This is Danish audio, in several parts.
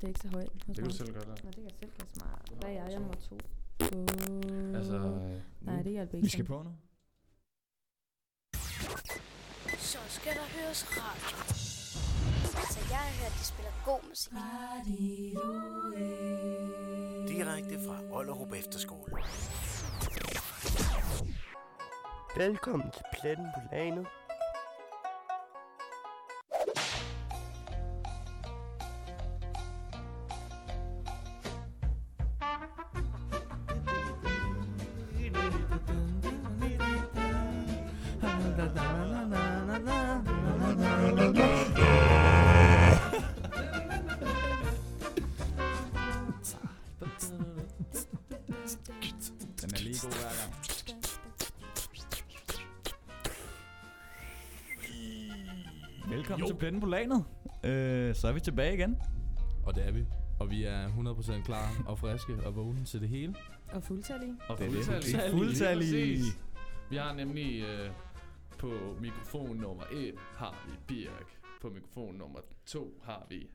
det er ikke så højt. Det kan du selv gøre der. Nå, det kan jeg selv gøre smart. Hvad er jeg? Jeg er nummer to. Uh, Altså, øh, Nej, det hjælper ikke. Vi skal på nu. Så skal der høres radio. Altså, jeg har hørt, de spiller god musik. Direkte fra Ollerup Efterskole. Velkommen til Pletten på Lanet. Pletten på Lanet. Øh, så er vi tilbage igen. Og det er vi. Og vi er 100% klar og friske og vågne til det hele. Og fuldtallige. Og fuldtallige. Er fuldtallige. Vi har nemlig øh, på mikrofon nummer 1 har vi Birk. På mikrofon nummer 2 har vi...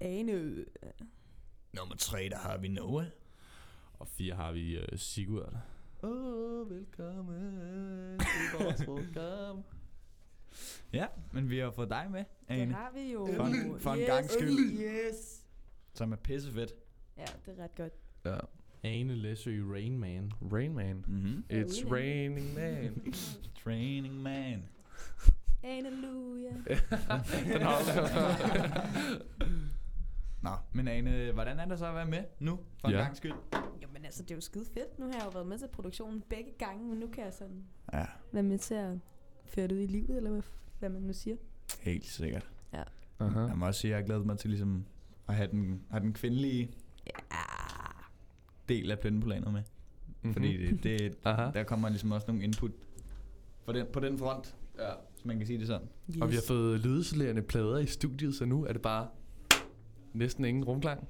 Ane. Nummer 3, der har vi Noah. Og fire har vi uh, Sigurd. Åh, oh, velkommen til vores program. Ja, men vi har fået dig med, Det Ane. har vi jo. For en, for en Yes. gang skyld. Yes. Som er pissefedt. Ja, det er ret godt. Ja. Ane Læsø Rain Man. Rain Man. Mm-hmm. It's raining man. Training man. Halleluja. Den har du Nå, men Ane, hvordan er det så at være med nu, for en Ja. gang skyld? Jamen altså, det er jo skide fedt. Nu har jeg jo været med til produktionen begge gange, men nu kan jeg sådan Ja, være med til at føre det ud i livet, eller hvad, hvad man nu siger. helt sikkert. Aha. Jeg må også sige, at jeg glæder mig til ligesom at have den, have den kvindelige Ja. del af landet med. Mhm. Fordi det, det, Aha. der kommer ligesom også nogle input på den, på den front, Ja. hvis man kan sige det sådan. Yes. Og vi har fået lydisolerende plader i studiet, så nu er det bare næsten ingen rumklang.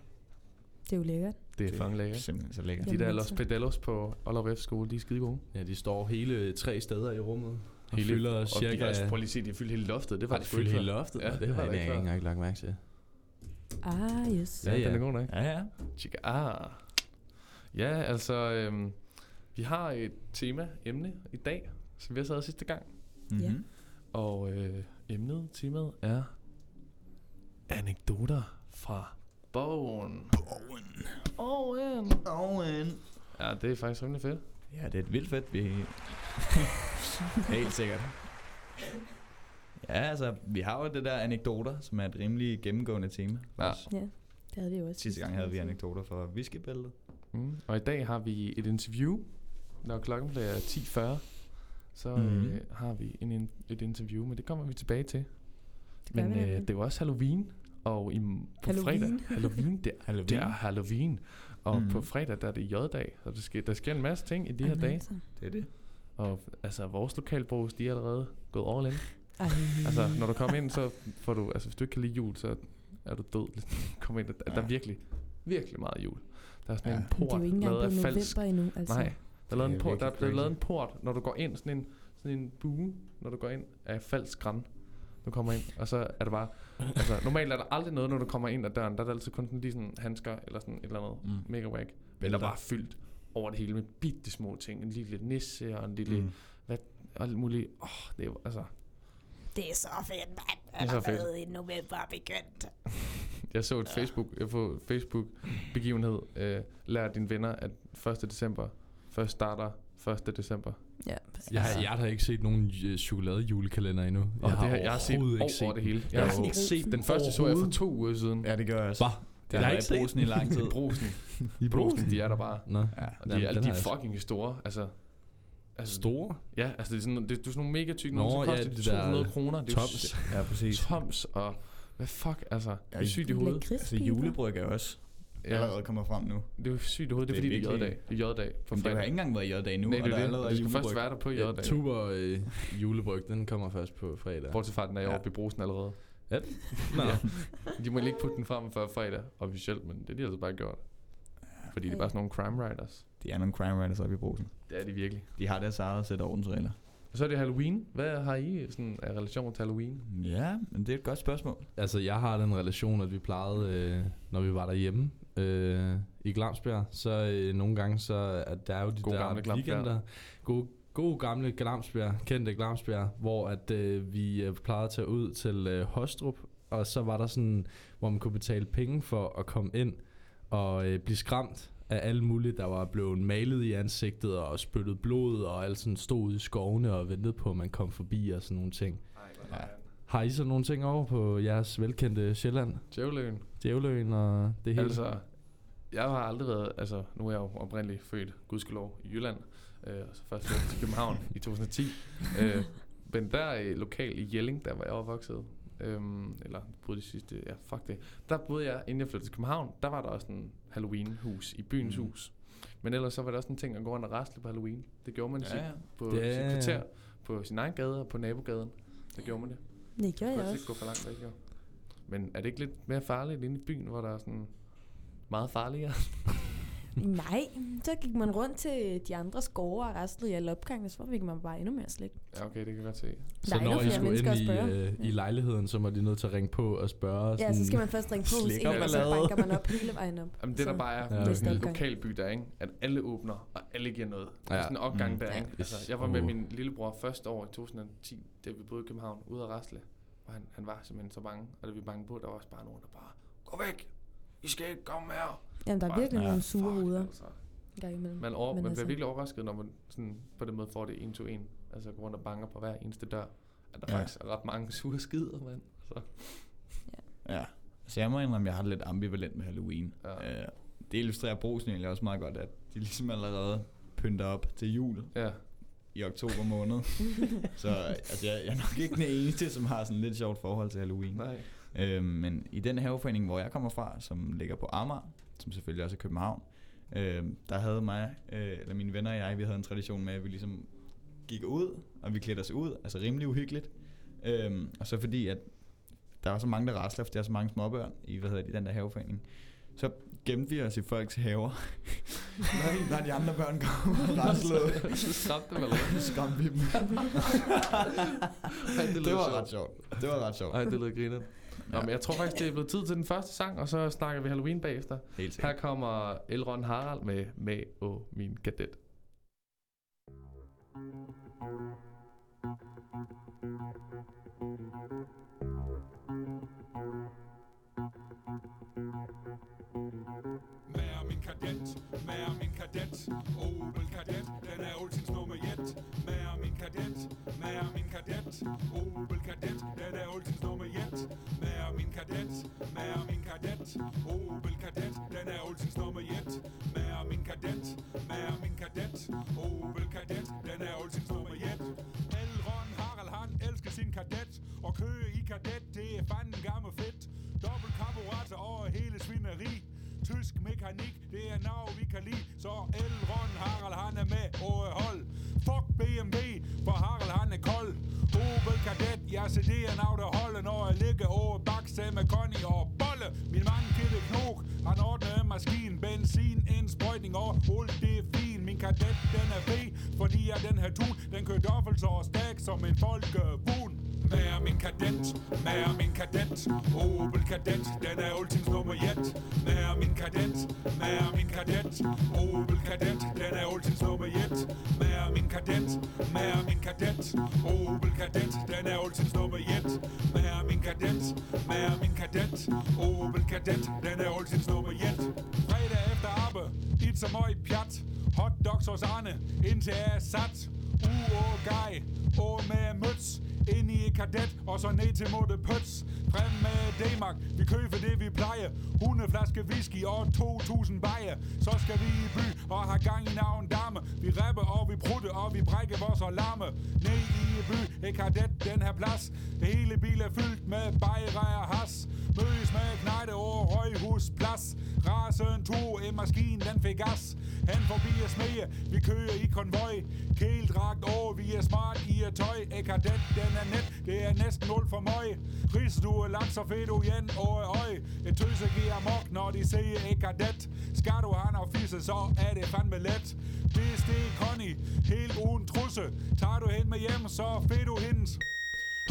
Det er jo lækkert. Det er fucking lækkert. Simpelthen så lækkert. De der altså. Los Pedellos på Ollerup F skole, de er skide gode. Ja, de står hele tre steder i rummet. Og Hele- fylder Og cirka... de, altså, prøv lige at se, de har fyldt hele loftet. Det var Har det de sgu fyldt ikke hele loftet? Ja, det var har det jeg ikke ikke før. engang lagt mærke til. Ah, yes. Ja, Ja, den er god nok. Ja, ja. Chica. Ah. Ja, altså, øhm, vi har et tema, emne i dag, som vi har taget sidste gang. Mm-hmm. Ja. Og øh, emnet, temaet er anekdoter fra bogen. Bogen. Bogen. Bogen. Ja, det er faktisk rimelig fedt. Ja, det er et vildt fedt. Vi... Helt sikkert. Ja, altså, vi har jo det der anekdoter, som er et rimelig gennemgående tema. Ja. Ja, det havde vi jo også. Sidste gang havde vi anekdoter for whiskybæltet. Mm. Og i dag har vi et interview. Når klokken bliver 10.40, så Mhm. øh, har vi en, en, et interview, men det kommer vi tilbage til. Det Men vi øh, det er jo også Halloween, og i, på Halloween. fredag... Halloween? Det, Halloween. det er Halloween. Og Mhm. på fredag, der er det J-dag, så der sker, der sker en masse ting i de her dage. altså. Det er det. Og altså, vores lokalbrugs, de er allerede gået all in. Ej. Altså, når du kommer ind, så får du... Altså, hvis du ikke kan lide jul, så er du død. Kom ind, der, der er virkelig, virkelig meget jul. Der er sådan Ja. en Men det er port jo ikke lavet af falsk... endnu, altså. Nej, der er, lavet en er port, der er virkelig blevet lavet en port, når du går ind, sådan en, sådan en bue, når du går ind af falsk græn. Du kommer ind, og så er det bare... altså, normalt er der aldrig noget, når du kommer ind ad døren. Der er der altid kun sådan lige sådan handsker, eller sådan et eller andet Mm. mega whack. Eller bare fyldt over det hele med bitte små ting. En lille nisse og en lille... Mm. Og alt muligt. Åh, oh, det er altså... Det er så fedt, mand. Det er så fedt. I november er begyndt. Jeg så et Facebook, jeg får Facebook begivenhed. Øh, lær dine venner, at 1. december først starter 1. december. Ja, Jeg, har, jeg har ikke set nogen øh, chokoladejulekalender endnu. Og det har jeg har set overhovedet over ikke det hele. den. Jeg har ikke set den første, så jeg for to uger siden. Ja, det gør jeg også. Hva? Det har jeg ikke brusen i lang tid. I brusen. I Brusen, de er der bare. Nå. Ja. Og de, Jamen, er, de har er fucking store. Altså, altså Store? Ja, altså det er sådan, det, du er sådan nogle mega tykke, Nå, nogle, så ja, koster det de der 200 kroner. Det er jo Toms. Ja, præcis. Toms og... Hvad fuck, altså. Det er Ja, sygt i hovedet. Altså julebryg er også Ja, allerede kommer frem nu. det er jo sygt i hovedet. Det er Det fordi, er det er J-dag. Det er J-dag på det har ikke engang været J-dag nu, Nej, og det der er er det. allerede Og det skal først være der på Ja, J-dag. Tuber øh, julebryg, den kommer først på fredag. Bortset fra, den er Ja. oppe i brusen allerede. Nå. Ja. De må ikke putte den frem før fredag officielt, men det er de altså bare gjort. Fordi de er bare sådan nogle crime writers. De er nogle crime writers oppe i brusen. Det er de virkelig. De har deres eget sæt af ordensregler. Og så er det Halloween. Hvad har I sådan af relation til Halloween? Ja, men det er et godt spørgsmål. Altså, jeg har den relation, at vi plejede, øh, når vi var derhjemme øh, i Glamsbjerg, så øh, nogle gange, så at der er jo de God der gamle weekender, gode, gode gamle Glamsbjerg, kendte Glamsbjerg, hvor at øh, vi øh, plejede at tage ud til øh, Hostrup, og så var der sådan, hvor man kunne betale penge for at komme ind og øh, blive skræmt af alle mulige, der var blevet malet i ansigtet og spyttet blod, og alt sådan stod ude i skovene og ventede på, at man kom forbi og sådan nogle ting. Ja. Har I så nogle ting over på jeres velkendte Sjælland? Djævløen. Djævløen og det hele? Altså, jeg har aldrig været, altså nu er jeg jo oprindeligt født, gudskelov, i Jylland, øh, og så først flyttet til København i 2010. Øh, men der øh, lokal i Jelling, der var jeg opvokset, øhm, eller boede de sidste, ja fuck det, der boede jeg, inden jeg flyttede til København, der var der også en Halloween-hus i byens Mm. hus. Men ellers så var det også en ting at gå rundt og rastle på Halloween. Det gjorde man ja, Ja, ja. på er- sit kvarter, på sin egen gade og på nabogaden. Der gjorde man det. Det gjorde jeg kunne også. ikke gå for langt væk, jo. Men er det ikke lidt mere farligt inde i byen, hvor der er sådan meget farligere? Nej, så gik man rundt til de andre skove og rastlede i alle opgange, så fik man bare endnu mere slik. Ja, okay, det kan jeg godt se. Så Der er endnu når I flere skulle mennesker ind at i, spørge. øh, i Ja. lejligheden, så var de nødt til at ringe på og spørge. Ja, så skal man først ringe på hos en, og så ballade. banker man op hele vejen op. Jamen det så. der bare er Ja, ja, okay. en lokalby der, ikke? At alle åbner, og alle giver noget. Ja. Ja. sådan en opgang Mm. der, Ja. ikke? Altså, Yes. jeg var med Åh. min lillebror første år i 2010, da vi boede i København, ude at rasle. Og han, han var simpelthen så bange. Og da vi bankede på, der var også bare nogen, der bare, gå væk! I skal ikke komme her! Jamen, der er virkelig sådan, nogle "Ah, sure fuck", hoveder Altså. imellem. Man, over, Men man altså- bliver virkelig overrasket, når man sådan, på den måde får det en to en. Altså går rundt og banker på hver eneste dør. At der Ja. ja. faktisk er ret mange sure skider, mand. Så, Ja. Så jeg må indrømme, at jeg har det lidt ambivalent med Halloween. Ja. Øh, det illustrerer brosen egentlig også meget godt, at de ligesom allerede pynter op til jul ja. i oktober måned. så altså, jeg, jeg er nok ikke den eneste, som har sådan lidt sjovt forhold til Halloween. Nej. Øhm, men i den haveforening, hvor jeg kommer fra, som ligger på Amager, som selvfølgelig også er København, øhm, der havde mig, øh, eller mine venner og jeg, vi havde en tradition med, at vi ligesom gik ud, og vi klædte os ud, altså rimelig uhyggeligt. Øhm, og så fordi, at der var så mange, der rasler, for der er så mange småbørn i, hvad hedder det, den der haveforening, så gemte vi os i folks haver, når, når de andre børn kom og raslede. Så skræmte dem, eller? Så skræmte vi dem. Ej, det, det var sjovt. ret sjovt. Det var ret sjovt. Ej, det lyder griner. Nå, Ja. men jeg tror faktisk, det er blevet tid til den første sang, og så snakker vi Halloween bagefter. Helt sikkert. Her kommer Elron Harald med Med og min kadet. Med og min kadet, med og min kadet Opel kadet, den er Olsens nummer 1 Med og min kadet, med og min kadet Opel kadet, den er Olsens Opel kadet, den er Olsens nummer 1 Med min kadet, med min kadet Opel kadet, den er Olsens nummer 1 Elron Harald, han elsker sin kadet Og køre i kadet, det er fanden gammel fedt. Dobbelt karburator over hele svineri. Tysk mekanik, det er nav vi kan lide. Så Elron Harald han er med og hold Fuck BMW, for Harald han er kold. Opel Kadett, ja så det er noget der holder Når jeg ligger over bakse med Conny og Bolle. Min mand kilde Knok, han ordner maskin, maskine Benzin, indsprøjtning og hul, det er fint. Min kadet den er fed, fordi jeg den her tun Den kører dobbelt så stærk som en folkevogn med og min kadent, med og min kadent. Opel kadent, den er ultims nummer 1 Med og min kadent, med og min kadent. Opel kadent, den er ultims nummer 1 Med og min kadent, med og min kadent. Opel kadent, den er ultims nummer 1 Med og min kadent, med og min kadent. Opel kadent, den er ultims nummer 1 Fredag efter arbejde, dit som høj pjat. Hot dogs hos Arne, indtil jeg er sat. Uh, oh, guy, oh, med møds ind i et kadet, og så ned til Mutte Pøts. Frem med Danmark, vi køber det vi plejer. 100 flaske whisky og 2000 bajer. Så skal vi i by og have gang i navn dame. Vi rapper og vi prutte og vi brækker vores alarme. Ned i by, et kadet den her plads. Hele bil er fyldt med bajer og has. Mødes med knejde over Højhus plads. Rasen tog en maskine, den fik gas. Han forbi at smige, vi kører i konvoj. Kældragt over, vi er smart i et tøj. Ekadet, den er net, det er næsten nul for mig. Ris, du er laks og fedt, igen, og øj. Et tøse giver mok, når de siger ekadet. Skal du have noget fisse, så er det fandme let. Det er Stig Conny, helt uden trusse. Tager du hen med hjem, så fedt du hendes.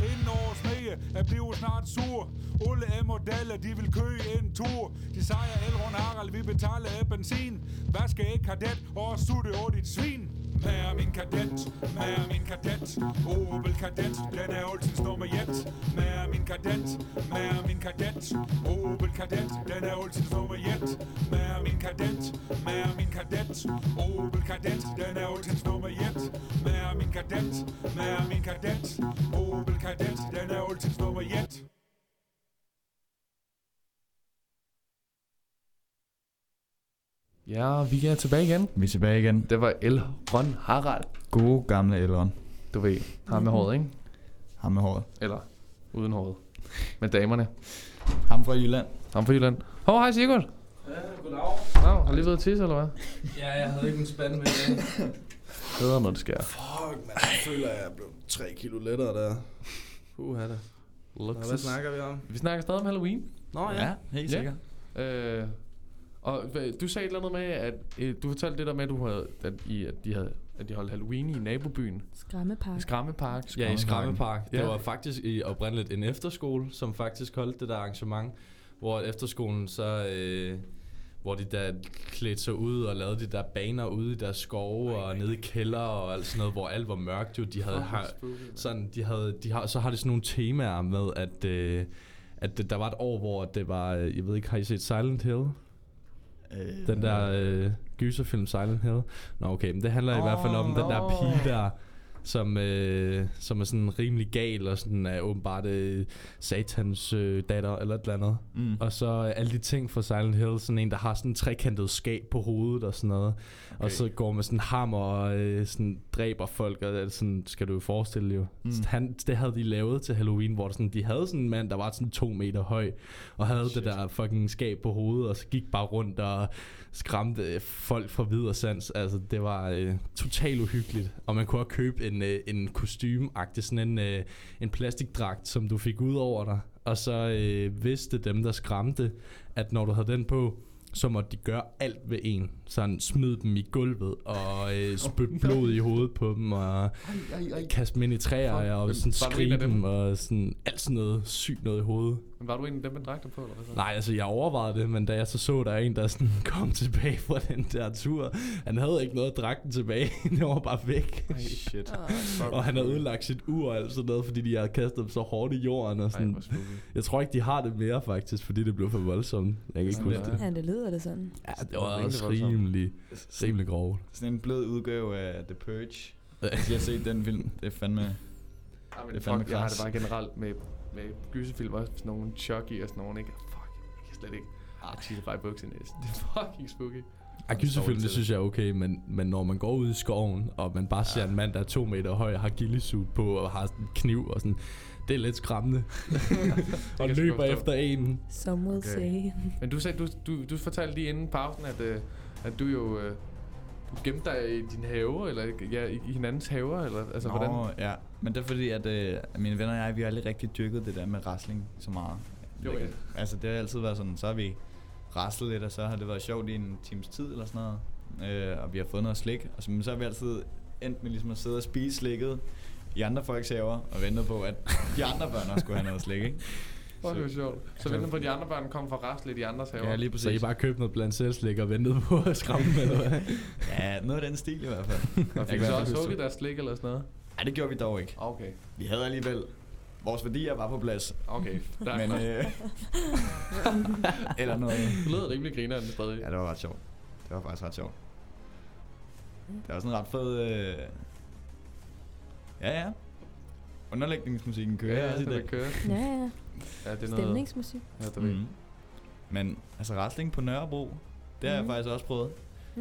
Inden over smege er blevet snart sur. Ulle M og modeller, de vil køge en tur. De sejrer Elrond Harald, vi betaler af benzin. Hvad skal ikke kadet og sutte over dit svin? Mær min kadet, mær min kadet. Opel kadet, den er altid nummer et Mær min kadet, mær min kadet. Opel kadet, den er altid nummer et Mær min kadet, mær min kadet. Opel kadet, den er altid nummer et Mær min kadet, mær min kadet. Opel kadet, den er altid nummer jet. Ja, vi er tilbage igen. Vi er tilbage igen. Det var El Ron Harald. Gode gamle Elrond. Du ved, ham med håret, ikke? Ham med håret. Eller uden håret. Med damerne. Ham fra Jylland. Ham fra Jylland. Hov, hej Sigurd. Ja, goddag. Nå, har lige været tisse, eller hvad? Ja, jeg havde ikke en spand med det. Bedre, når det sker. Fuck, man. Jeg føler, at jeg er blevet 3 kilo lettere der. Puh, det. Luksus. hvad snakker vi om? Vi snakker stadig om Halloween. Nå ja. helt Ja. sikkert. Øh, og du sagde et eller andet med, at øh, du fortalte det der med, at, du havde, at, I, at, de, havde, at de holdt Halloween i nabobyen. Skræmmepark. I Skrammepark. Ja, i Skrammepark. Det Ja. var faktisk i oprindeligt en efterskole, som faktisk holdt det der arrangement, hvor efterskolen så... Øh, hvor de der klædte sig ud og lavede de der baner ude i deres skove og nede i kælder og alt sådan noget, hvor alt var mørkt jo. De havde, har, sådan, de havde, de har, så har de sådan nogle temaer med, at, øh, at det, der var et år, hvor det var, øh, jeg ved ikke, har I set Silent Hill? Øh, Den der øh, gyserfilm Silent Hill. Nå okay, men det handler oh, i hvert fald om den der pige der, som, øh, som er sådan rimelig gal og sådan er åbenbart øh, satans øh, datter eller et eller andet. Mm. Og så øh, alle de ting fra Silent Hill, sådan en, der har sådan en trekantet skab på hovedet og sådan noget. Okay. Og så går med sådan hammer og øh, sådan dræber folk, og sådan skal du jo forestille jo. Mm. Han, det havde de lavet til Halloween, hvor sådan, de havde sådan en mand, der var sådan to meter høj, og havde Shit. det der fucking skab på hovedet, og så gik bare rundt og skræmte øh, folk fra vid og sans. Altså, det var øh, totalt uhyggeligt. Og man kunne også købe en, øh, en kostume-agtig, sådan en, øh, en plastikdragt, som du fik ud over dig. Og så øh, vidste dem, der skræmte, at når du havde den på, så måtte de gøre alt ved en. Sådan smide dem i gulvet og øh, spytte blod i hovedet på dem og kaste dem ind i træer Fuck. og sådan skrige dem og sådan alt sådan noget sygt noget i hovedet. Men var du en af dem med dragter på, eller hvad så? Nej, altså jeg overvejede det, men da jeg så så, der er en, der sådan kom tilbage fra den der tur, han havde ikke noget af dragten tilbage, det var bare væk. Ej, shit. og han havde ødelagt sit ur og alt sådan noget, fordi de havde kastet dem så hårdt i jorden. Og Ej, sådan. spooky. jeg tror ikke, de har det mere faktisk, fordi det blev for voldsomt. Jeg kan ikke huske det. Ja, det lyder det sådan. Ja, det var var rimelig også rimelig, rimelig grovt. Sådan en blød udgave af The Purge. Hvis jeg har set den film, det er fandme... Ja, Det er fandme fuck, jeg har det bare generelt med, med gyserfilm, også sådan nogle Chucky og sådan nogle, ikke? Fuck, jeg kan slet ikke. Jeg tisser bare i bukserne. Det er fucking spooky. Ej, gyserfilm, det synes jeg er okay, men, men når man går ud i skoven, og man bare ser en mand, der er to meter høj, og har gillisuit på, og har en kniv og sådan, det er lidt skræmmende. og løber efter en. Some will Okay. say. Men du sagde, du, du, du fortalte lige inden pausen, at, øh, at du jo øh, du gemte dig i din have, eller ja, i, hinandens haver, eller altså Nå, hvordan? ja. Men det er fordi, at øh, mine venner og jeg, vi har aldrig rigtig dyrket det der med wrestling så meget. Jo, ja. Altså, det har altid været sådan, så har vi wrestlet lidt, og så har det været sjovt i en times tid eller sådan noget. Øh, og vi har fået noget slik. Og så, men så har vi altid endt med ligesom at sidde og spise slikket i andre folks haver, og ventet på, at de andre børn også skulle have noget slik, ikke? Fuck, det var sjovt. Så venter på, at de andre børn kom fra rest lidt i andres haver. Ja, lige Så I præcis. bare købte noget blandt selvslik og ventede på at skræmme dem, eller hvad? Ja, noget af den stil i hvert fald. Og Jeg fik så også hugget deres slik eller sådan noget? Nej, det gjorde vi dog ikke. Okay, Vi havde alligevel... Vores værdier var på plads. okay. Der, Men, øh, eller noget. du lyder rimelig griner den stadig. Ja, det var ret sjovt. Det var faktisk ret sjovt. Det var sådan ret fed... Øh... Ja, ja. Underlægningsmusikken kører ja, i det dag. kører. Ja, ja. Ja, det er noget... Stemningsmusik. Ja, det ved Mm. Men altså wrestling på Nørrebro, det har jeg Mhm. faktisk også prøvet.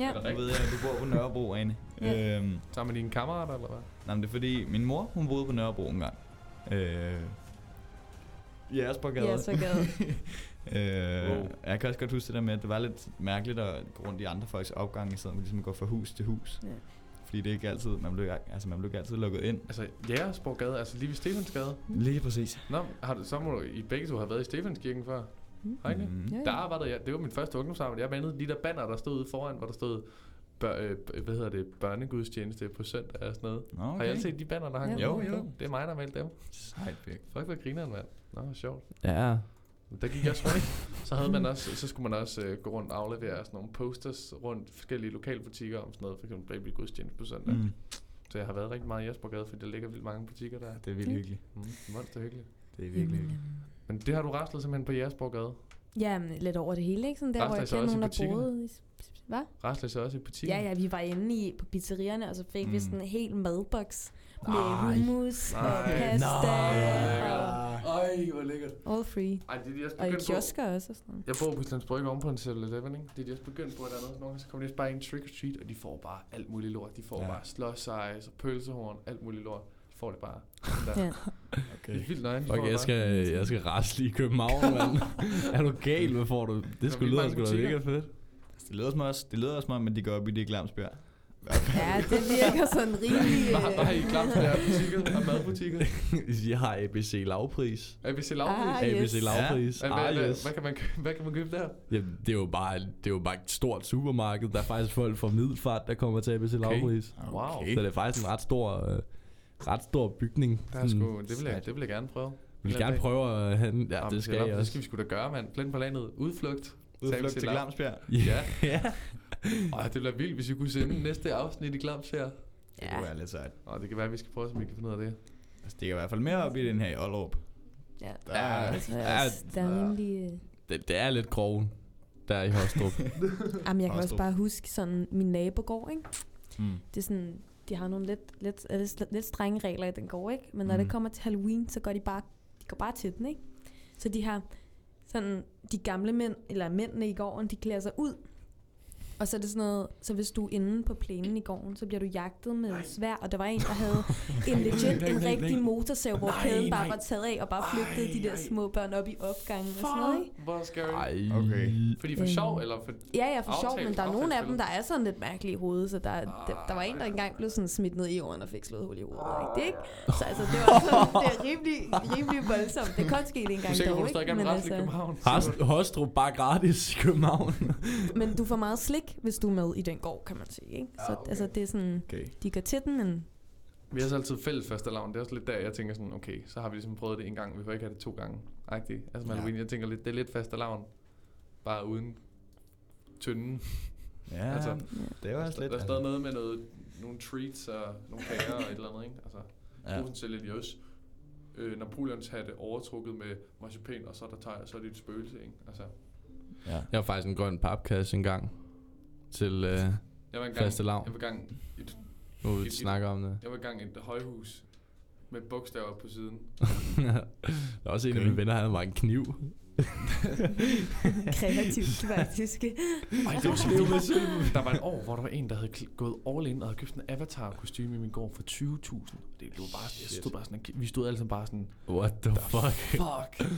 Ja. Rigtigt? ved jeg, at du bor på Nørrebro, Ane. Ja. øhm, Sammen med dine kammerater, eller hvad? nej, men det er fordi, min mor, hun boede på Nørrebro en gang. Øh, I Aspergade. Ja, så gad. Øh, Wow. Jeg kan også godt huske det der med, at det var lidt mærkeligt at gå rundt i andre folks opgange, i stedet for ligesom at gå fra hus til hus. Ja. Fordi det er ikke altid, man blev, altså man ikke altid lukket ind. Altså, Jægersborggade, altså lige ved Stefansgade. Lige præcis. Nå, har du, så må du, I begge to have været i Stefanskirken før. Har I ikke det? Mm. Ja, Der arbejdede jeg, det var min første ungdomsarbejde. Jeg bandede de der banner, der stod ude foran, hvor der stod, bør, øh, hvad hedder det, børnegudstjeneste på søndag og sådan noget. Nå, Okay. Har I alle set de banner, der hang Ja. Jo, jo. Det er mig, der meldte dem. Sejt væk. Fuck, hvor grineren, mand. Nå, hvor sjovt. Ja. Der gik jeg også rundt. Så havde man også, så skulle man også øh, gå rundt og aflevere sådan nogle posters rundt i forskellige lokalbutikker om sådan noget, for eksempel baby gudstjeneste på søndag. Mm. Så jeg har været rigtig meget i Jespergade, fordi der ligger vildt mange butikker der. Det er virkelig hyggeligt. Mm, monster hyggeligt. Det er virkelig hyggeligt. Men det har du raslet simpelthen på Jespergade. Ja, men lidt over det hele, ikke? Sådan der, hvor Rester I jeg så kender nogen, der boede. i- Hvad? Raslet så også i butikken. Ja, ja, vi var inde i, på pizzerierne, og så fik mm. vi sådan en hel madboks med Nej. hummus og pasta Nej. og Ej, hvor lækkert. all free. Ej, det er de også Og i begyndt på. kiosker også og sådan noget. Jeg bor på Islands Brygge oven på en 7-Eleven, ikke? Det er de også begyndt på et andet. Nogle gange så kommer de også bare ind trick or treat, og de får bare alt muligt lort. De får Ja. bare ice og pølsehorn, alt muligt lort. De får det bare. Ja. Det Okay. er vildt nøgen. Okay, jeg skal, jeg skal rasle i København, mand. er du gal? Hvad får du? Det skulle lyde sgu da mega fedt. Det lyder som også, det lyder som om, at de går op i det i Glamsbjerg. Ja, det virker sådan rimelig... Hvad har I øh, Glamsbjerg butikker og madbutikker? Jeg har ABC lavpris. ABC lavpris? Ah, ABC yes. lavpris. Hvad, Ah, hvad, yes. hvad, kan man, købe- hvad kan man købe der? Jamen, det er jo bare, det er jo bare et stort supermarked. Der er faktisk folk fra Middelfart, der kommer til ABC lavpris. Wow. Så det er faktisk en ret stor, øh, ret stor bygning. Der er sgu, det, vil jeg, det vil jeg gerne prøve. vil jeg gerne prøve at have Ja, Jamen, det skal jeg Det også. skal vi sgu da gøre, mand. Flint på landet. Udflugt. Udflugt til Lav. Glamsbjerg. Ja. ja. Ej, det bliver vildt, hvis vi kunne sende næste afsnit i Glamsfjær. Det Ja, kunne være lidt sejt. Og det kan være, at vi skal prøve, om vi kan finde ud af det. Altså, det kan i hvert fald mere op i den her i Aalrup. ja. Der er, Altså, Ja, også, der er rimelig... Det, det er lidt groven, der i Hostrup. Jamen, jeg kan også bare huske sådan min nabogård, ikke? mm. Det er sådan, de har nogle lidt, lidt, lidt, lidt strenge regler i den gård, ikke? Men når. Mm. det kommer til Halloween, så går de bare, de går bare til den, ikke? Så de har sådan, de gamle mænd, eller mændene i gården, de klæder sig ud. Og så er det sådan noget, så hvis du er inde på plænen i gården, så bliver du jagtet med svær, og der var en, der havde en legit, nej, en nej, rigtig nej. motorsav, hvor Nej, kæden bare nej. var taget af, og bare flygtede de der små børn op i opgangen og sådan noget, ikke? Hvor scary. Okay. Fordi for Øhm. sjov, eller for... Ja, ja, for sjov, men der er nogle af dem, der er sådan lidt mærkelige i hovedet, så der, der, der var en, der engang blev sådan smidt ned i jorden og fik slået hul i hovedet, ikke? Det ikke? Så altså, det var sådan, det er rimelig, rimelig voldsomt. Det kan ske det en gang dog, ikke? Men, altså, Hostrup bare gratis i København. men du får meget slik, hvis du er med i den gård, kan man sige, ikke? Så Ah, okay. altså, det er sådan, Okay. de går til den, men Vi har så altid fælles første lavn. Det er også lidt der, jeg tænker sådan, okay, så har vi ligesom prøvet det en gang. Vi får ikke have det to gange. Agtigt. Altså med Ja. Jeg tænker lidt, det er lidt faste lavn. Bare uden tynden. Ja, Altså, det er jo også Der lidt... er stadig noget med noget, nogle treats og nogle kager og et eller andet, ikke? Altså, Ja. ja. sælger de også øh, Napoleons hatte overtrukket med marcipan, og så er der og så er det et spøgelse, ikke? Altså, Ja. Jeg var faktisk en grøn papkasse engang til øh, jeg var engang, faste lav. jeg var engang et, Nu vi Et- snakker om det. jeg var engang i et højhus med bogstaver på siden. der er også en af mine venner, han var en kniv. kreativt faktisk. Ej, det var så. Der var et år, hvor der var en, der havde gået all in og havde købt en avatar kostume i min gård for 20.000. Det lå bare, jeg stod bare sådan, vi stod alle sammen bare sådan, What the fuck? fuck.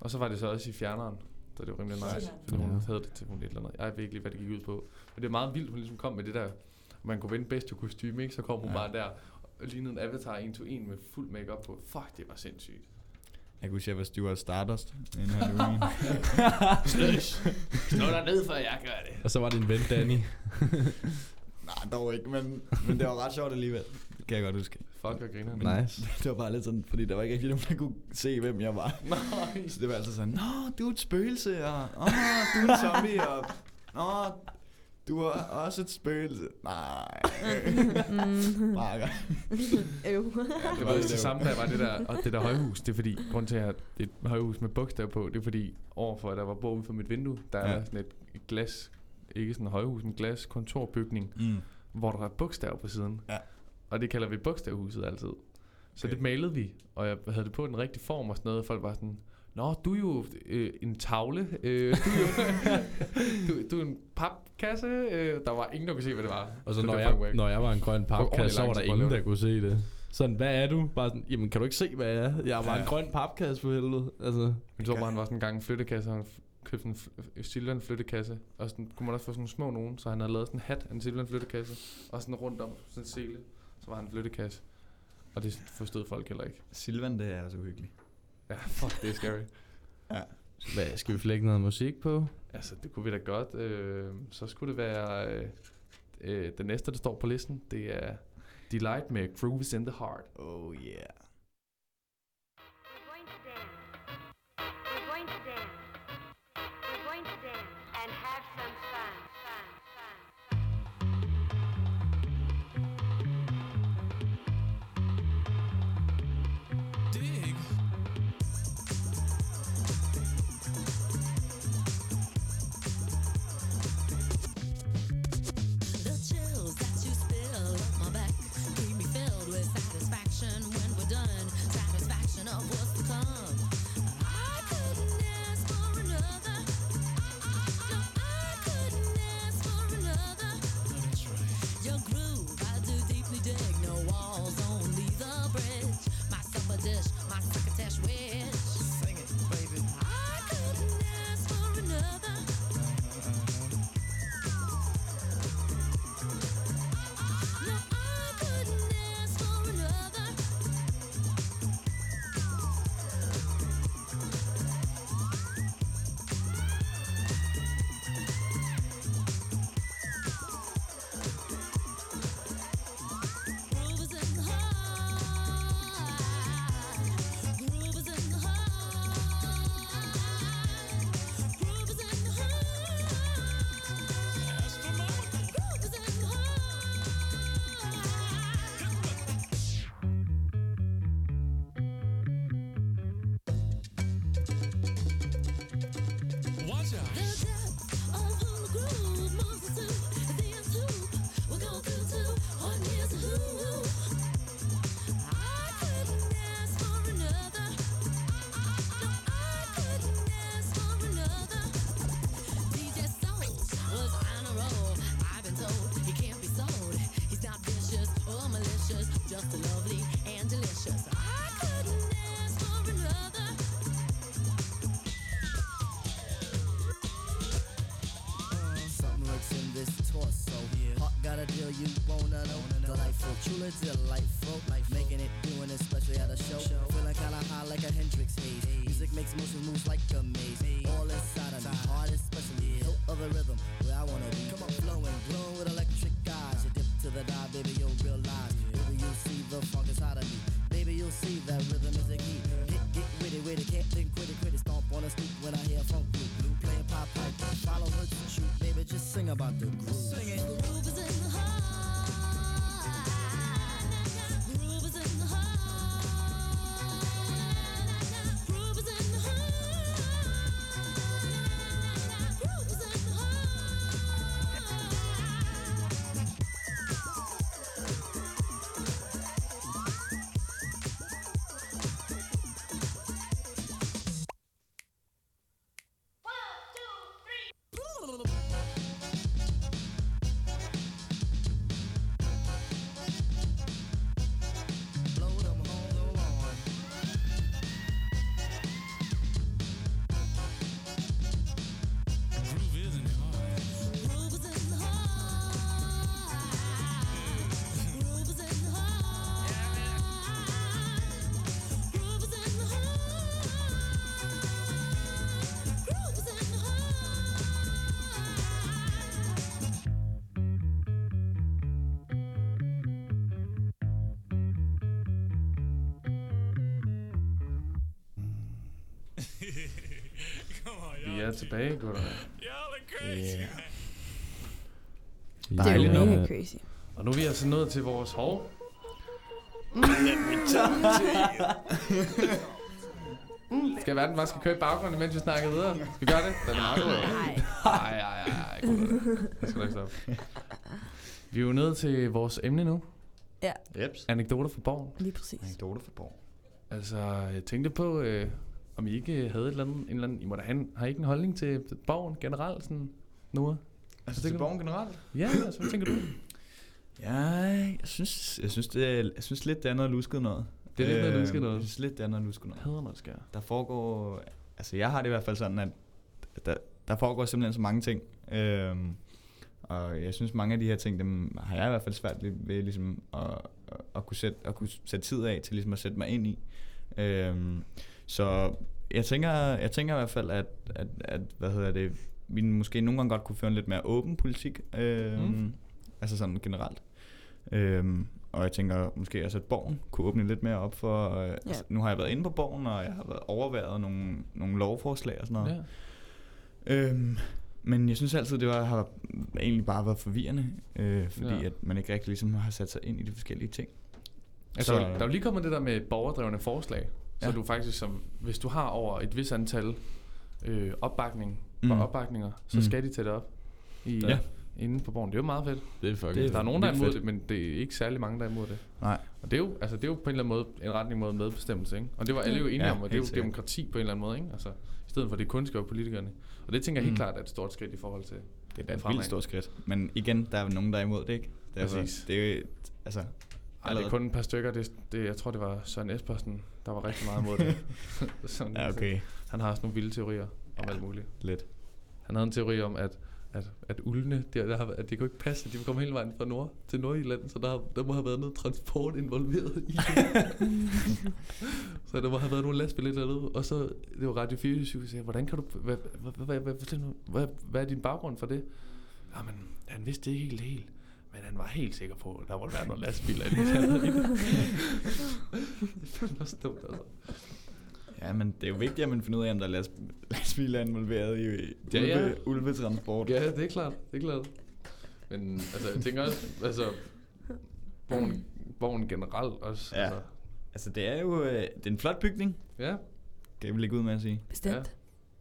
og så var det så også i fjerneren. Så det var rimelig nice, fordi hun havde det til hun et eller andet. Jeg ved ikke lige, hvad det gik ud på. Men det er meget vildt, hun ligesom kom med det der, man kunne vinde bedste kostume, ikke? Så kom hun Ja. bare der og lignede en avatar en to en med fuld makeup på. Fuck, det var sindssygt. Jeg kunne huske, at jeg var Stuart Stardust inden Halloween. Slush. Slå dig ned, før jeg gør det. Og så var det en ven, Danny. Nej, dog ikke, men, men det var ret sjovt alligevel. Det kan jeg godt huske. Fuck, jeg griner. nice. Det var bare lidt sådan, fordi der var ikke rigtig nogen, der kunne se, hvem jeg var. Nej. Så det var altid sådan, Nå, du er et spøgelse, og Åh, du er en zombie, og Nå, du er også et spøgelse. Nej. Mm. Bare, Øv. Det var også det samme, der var det der, og det der højhus. Det er fordi, grund til at jeg har et højhus med bogstav på, det er fordi, overfor, der var bog ude for mit vindue, der Ja. er sådan et, et glas, ikke sådan et højhus, en glas kontorbygning, mm. hvor der er bogstav på siden. Ja. Og det kalder vi bogstavhuset altid. Så Okay. det malede vi, og jeg havde det på den rigtige form og sådan noget, og folk var sådan, Nå, du er jo øh, en tavle. Øh, du, er jo, du, du er en papkasse. Øh, der var ingen, der kunne se, hvad det var. Og så det når var jeg, wack. når jeg var en grøn papkasse, så var der ingen, der kunne se det. Sådan, hvad er du? Bare sådan, jamen kan du ikke se, hvad jeg er? Jeg er bare Ja. en grøn papkasse for helvede. Altså, Jeg tror bare, han var sådan en gang en flyttekasse, og han købte en fl- Silvan flyttekasse. Og sådan, kunne man også få sådan nogle små nogen, så han havde lavet sådan en hat af en Silvan flyttekasse. Og sådan rundt om sådan en sele, så var han en flyttekasse. Og det forstod folk heller ikke. Silvan, det er altså uhyggeligt. Ja, fuck, det er scary. Ja. hvad, skal vi flække noget musik på? Altså, det kunne vi da godt. Øh, så skulle det være... Øh, øh, det næste, der står på listen, det er Delight med Grooves in the Heart. Oh yeah. Tilbage, gutter. Yeah. Det er jo Dejligt mega nummer. crazy. Og nu er vi altså nået til vores hår. Skal verden bare skal køre i baggrunden, mens vi snakker videre? Skal vi gøre det? Den er meget god. Nej. Ej, ej, ej, ej. gutter. Jeg skal nok stoppe. Vi er jo nede til vores emne nu. Ja, Jeps. Anekdoter fra borgen. lige præcis. Anekdote for borg. Altså, jeg tænkte på, øh, om I ikke havde et eller andet, en eller anden, I må da have har I ikke en holdning til borgen generelt, sådan, nu? Altså til borgen generelt? Ja, altså, hvad tænker du? Ja, jeg synes, jeg synes, det er, jeg synes lidt, det er noget lusket noget. Det er lidt noget Øh, lusket noget. Jeg synes lidt, det er noget lusket noget. Hader noget skær. Der foregår, altså jeg har det i hvert fald sådan, at der, der foregår simpelthen så mange ting. Øhm, og jeg synes, mange af de her ting, dem har jeg i hvert fald svært ved, ligesom at, at, at, kunne sætte, at kunne sætte tid af til ligesom at sætte mig ind i. Øhm, så jeg tænker, jeg tænker i hvert fald, at, at, at hvad hedder det, vi måske nogle gange godt kunne føre en lidt mere åben politik. Øhm, Mm. Altså sådan generelt. Øhm, og jeg tænker måske også, at borgen kunne åbne lidt mere op for... Øh, ja. altså, nu har jeg været inde på borgen, og jeg har været overværet nogle, nogle lovforslag og sådan noget. Ja. Øhm, men jeg synes altid, det var, har egentlig bare været forvirrende, øh, fordi ja. at man ikke rigtig ligesom har sat sig ind i de forskellige ting. Altså, så, der er jo lige kommet det der med borgerdrevne forslag. Så Ja. du faktisk, som, hvis du har over et vis antal øh, opbakning, mm. Opbakninger, så Mm. skal de tage det op i, Ja. inde på borgen. Det er jo meget fedt. Det er fucking Det er Der er nogen, der er imod fedt. det, men det er ikke særlig mange, der er imod det. Nej. Og det er jo, altså, det er jo på en eller anden måde en retning mod medbestemmelse, ikke? Og det var alle jo enige Ja, om, og det er jo sikkert. demokrati på en eller anden måde, ikke? Altså, i stedet for det kun skal politikerne. Og det tænker jeg helt Mm. klart er et stort skridt i forhold til Det er et fremad. vildt stort skridt. Men igen, der er nogen, der er imod det, ikke? Det er, Præcis. Det er jo, altså... Ej, det er allerede- kun et par stykker. Det, det, jeg tror, det var Søren Espersen, der var rigtig meget imod det. Sådan, Ja, okay. Han har også nogle vilde teorier om Ja. alt muligt. Lidt. Han havde en teori om, at, at, at ulvene, der, der har, at det kunne ikke passe, at de kom hele vejen fra nord til Nordjylland, så der, der må have været noget transport involveret i det. så der må have været nogle lastbiler dernede, og så det var Radio 24, der sagde, hvordan kan du, hvad, hvad, hvad, hvad, hvad, nu, hvad, hvad er din baggrund for det? Jamen, han vidste det ikke helt helt, men han var helt sikker på, at der måtte være nogle lastbiler i det. det fandme også dumt, altså. Ja, men det er jo vigtigt, at man finder ud af, om der er last, lastbiler involveret i, i Ja, ulve, ja. ulvetransport. Ja, det er klart, det er klart. Men altså, jeg tænker også, altså, borgen, borgen generelt også. Ja. Altså, Altså, det er jo øh, det er en flot bygning, ja, kan vi lægge ud med at sige. Bestemt. Ja.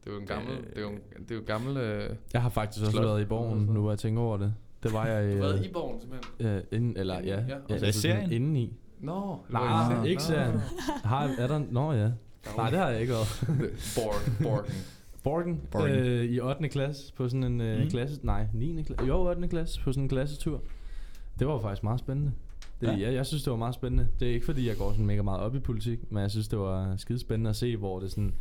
det er jo en gammel, Øh. det er jo, en- det er jo gammel, øh, Jeg har faktisk også Slot. været i borgen, nu hvor jeg tænker over det. Det var jeg... du øh, i borgen simpelthen. Ja, inden, eller ja. Ja, ja okay. Så i serien? Indeni. Nå, Nej, Nå. ikke serien. Har, er der... Nå ja. Nej, det har jeg ikke været. Borg, Borgen. Borgen, Borgen. Øh, i 8. klasse på sådan en øh, Mm. klasse... Nej, 9. klasse. Jo, 8. klasse på sådan en klassetur. Det var faktisk meget spændende. Det, Ja. ja. jeg, jeg synes, det var meget spændende. Det er ikke, fordi jeg går sådan mega meget op i politik, men jeg synes, det var skide spændende at se, hvor det sådan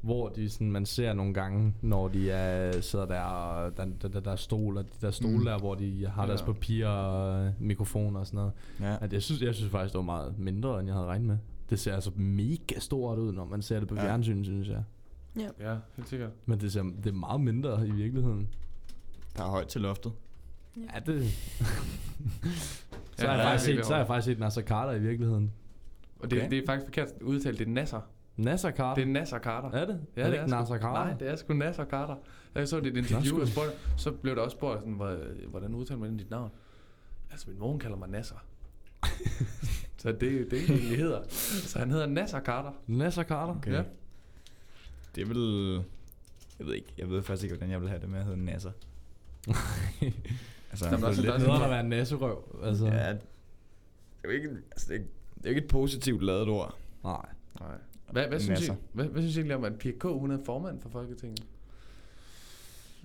hvor de sådan, man ser nogle gange, når de er, sidder der, og der, der, der, der er stol, og de der stole Mm. der, hvor de har Ja. deres papir og mikrofoner og sådan noget. Ja. At jeg, synes, jeg synes faktisk, det var meget mindre, end jeg havde regnet med. Det ser altså mega stort ud, når man ser det på Ja. ja. fjernsyn, synes jeg. Ja, helt sikkert. Men det, ser, det er meget mindre i virkeligheden. Der er højt til loftet. Ja, det... så, Ja, har jeg ja, faktisk det er set, så har jeg faktisk set Nasser Carter i virkeligheden. Og det, Okay. det er faktisk forkert udtalt, det er Nasser. Nasser Carter? Det er Nasser Carter. er det? Ja, er det det ikke er Nasser sgu- Carter? Nej, det er sgu Nasser Carter. Jeg så det i et Nå, interview, og spurgte, så blev der også spurgt, sådan, "Hvor- hvordan udtaler man dit navn? Altså, min mor kalder mig Nasser. så det, det er det, egentlig hedder. Så han hedder Nasser Carter. Nasser Carter? Okay. Ja. Det er vel... Jeg ved ikke. Jeg ved faktisk ikke, hvordan jeg vil have det med at hedde Nasser. altså, Jamen, på også- lidt- der Det er hedder at være en nasserøv. Altså. Ja, det er jo ikke, altså, det er, ikke- det er jo ikke et positivt lavet ord. Nej. Nej. Hvad, hvad, synes I, hvad, hvad synes I egentlig om, at Pia K. hun er formand for Folketinget?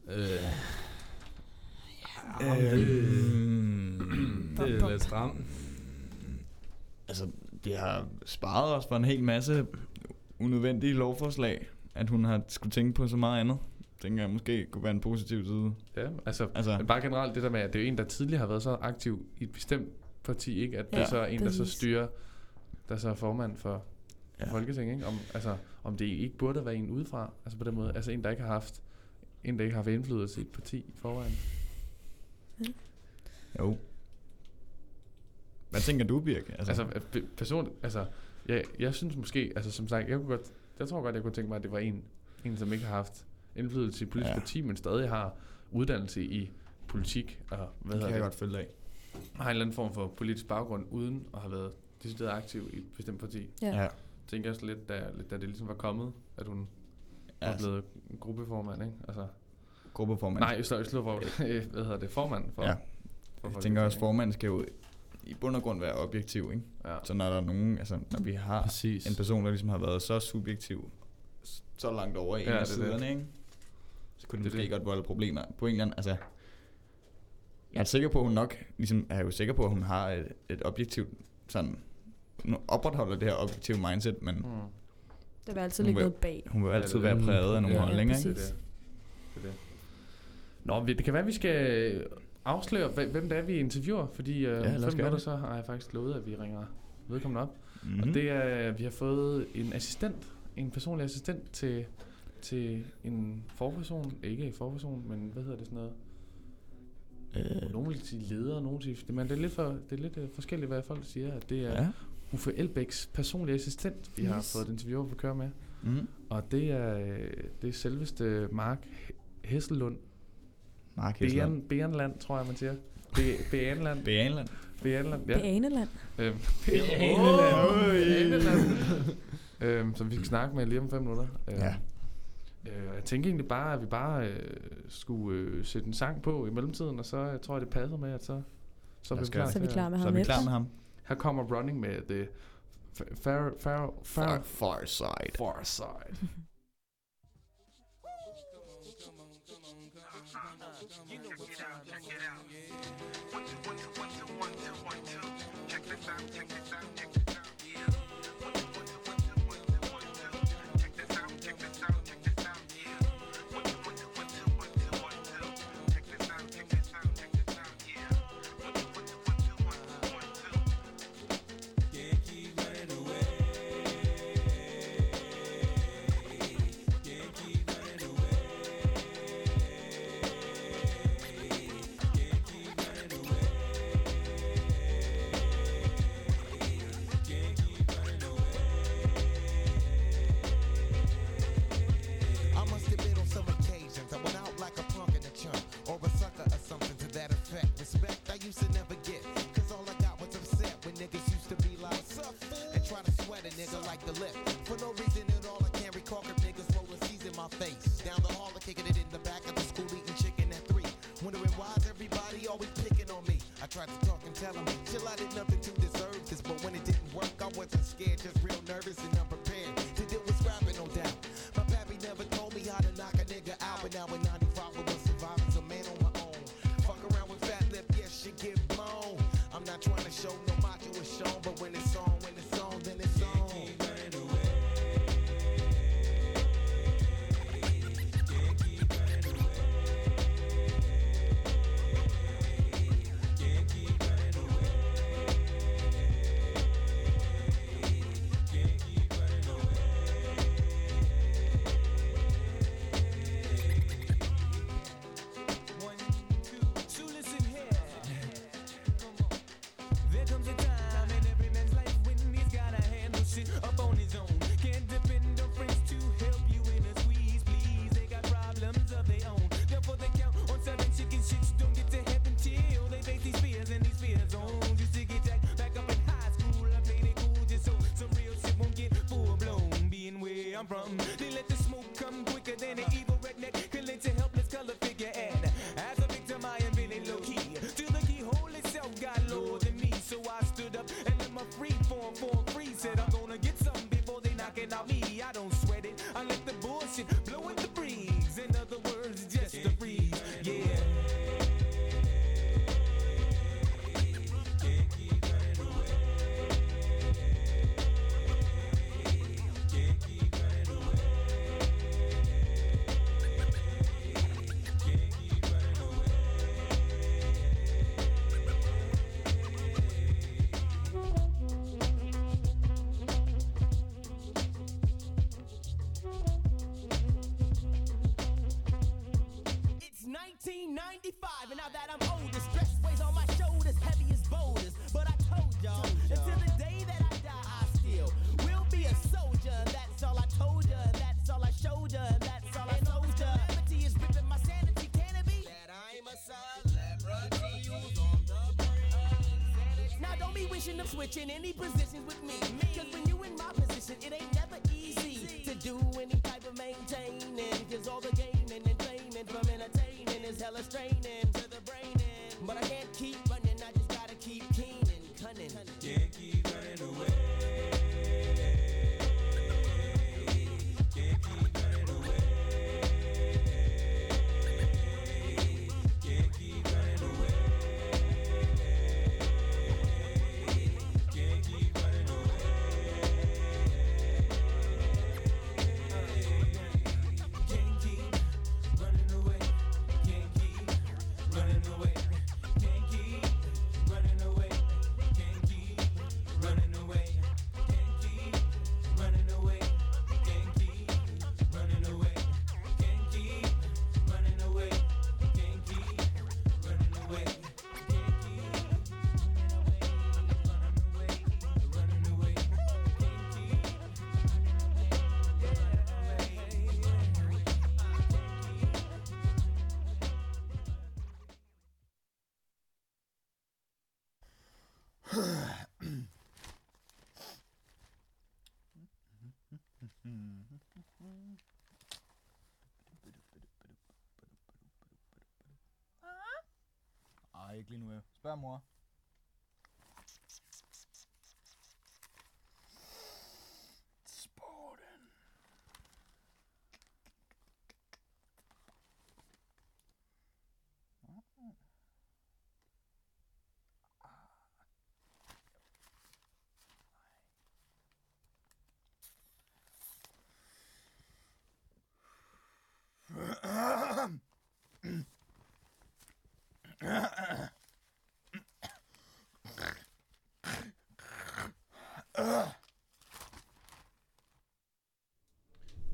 Øh, Øhm, det er lidt stramt. altså, de har sparet os for en hel masse unødvendige lovforslag, at hun har skulle tænke på så meget andet. Tænker jeg måske kunne være en positiv side. Ja, altså, Altså, men bare generelt det der med, at det er jo en, der tidligere har været så aktiv i et bestemt parti, ikke? At det Ja, så er en, der så styrer, der så er formand for ja. Ja. Folketinget, ikke? Om, altså, om det ikke burde være en udefra, altså på den måde, altså en, der ikke har haft, en, der ikke har haft indflydelse i et parti i forvejen. jo. Hvad tænker du, Birk? Altså, altså pe- personligt, altså, jeg, jeg synes måske, altså som sagt, jeg kunne godt, jeg tror godt, jeg kunne tænke mig, at det var en, en som ikke har haft indflydelse i et politisk Ja. ja. parti, men stadig har uddannelse i politik, og hvad det hedder kan det? jeg godt følge af. har en eller anden form for politisk baggrund, uden at have været decideret aktiv i et bestemt parti. Ja. Ja. Tænker jeg også lidt, da, da det ligesom var kommet, at hun ja. var blevet gruppeformand, ikke? Altså, gruppeformand. nej, jeg slår for, hvad hedder det, formand for, Ja. for Jeg tænker også, formanden skal jo i bund og grund være objektiv, ikke? Ja. Så når der er nogen, altså når vi har Præcis. en person, der ligesom har været så subjektiv, så langt over i Ja, en af er siderne, ikke? Så kunne det, Det måske det. godt volde problemer på en eller anden, altså... Jeg er sikker på, at hun nok, ligesom, er jo sikker på, at hun har et, et objektivt, sådan, opretholder det her objektive mindset, men Mm. Der vil altid ligge noget bag. hun vil Ja, altid det- være præget af nogle Ja, holdninger, præcis. ikke? Det er det. det, er det. Nå, vi- det kan være, at vi skal afsløre, hvem det er, vi interviewer, fordi lad os fem minutter, så har jeg faktisk lovet, at vi ringer vedkommende op. Mm. Mhm. Og det er, vi har fået en assistent, en personlig assistent til, til en forperson, ikke en forperson, men hvad hedder det sådan noget? Øh, Nogle vil sige leder, nogle vil sige, men det er lidt, for, det er lidt uh, forskelligt, hvad folk siger, at det er Ja. Uffe Elbæks personlige assistent, vi har Yes. fået et interview på at køre med. Mhm. Og det er, det er selveste Mark Hesselund. Mark Hesselund. Bæren, Bærenland, tror jeg, man siger. Bæ- Bærenland. Bærenland. Bærenland, ja. Baneland. Øhm, Bærenland. Bærenland. øhm, som vi skal snakke med lige om fem minutter. Øhm, Ja. Øh, jeg tænker egentlig bare, at vi bare øh, skulle øh, sætte en sang på i mellemtiden, og så øh, tror jeg, det passer med, at så, så, er vi klar. Så er vi klar med Så ham er vi klar med ham. Her kommer Running med The Far, far, far, Far, far side. far Side. from, don't be wishing of switching any positions with me. Cause when you in my position, it ain't never easy to do any type of maintaining. Cause all the gaining and training from entertaining is hella straining to the brain. But I can't keep ikke lige nu. Spørg mor. Sporten.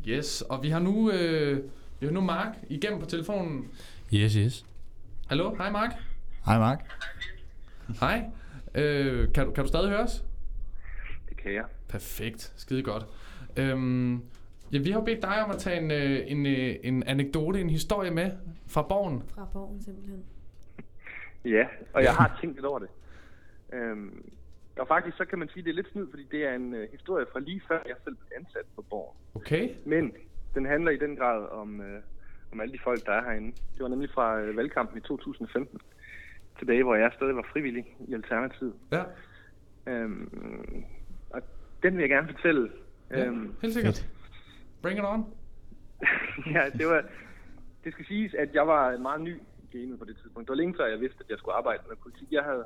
Yes, og vi har nu, øh, vi har nu Mark igennem på telefonen. Yes, yes. Hallo, hej Mark. Hej Mark. Hej. Øh, kan, du, kan du stadig høre os? Det kan jeg. Perfekt, skide godt. Øhm, ja, vi har jo bedt dig om at tage en, øh, en, øh, en anekdote, en historie med fra borgen. Fra borgen simpelthen. Ja, og jeg har tænkt lidt over det. Øhm, og faktisk så kan man sige, at det er lidt snyd, fordi det er en øh, historie fra lige før jeg selv blev ansat på Borgen. Okay. Men den handler i den grad om, øh, om alle de folk, der er herinde. Det var nemlig fra øh, valgkampen i 2015 til dage, hvor jeg stadig var frivillig i Alternativet. Ja. Øhm, og den vil jeg gerne fortælle. Ja, Øhm, helt sikkert. Bring it on. ja, det var... Det skal siges, at jeg var meget ny i gamet på det tidspunkt. Det var længe før jeg vidste, at jeg skulle arbejde med politik. Jeg havde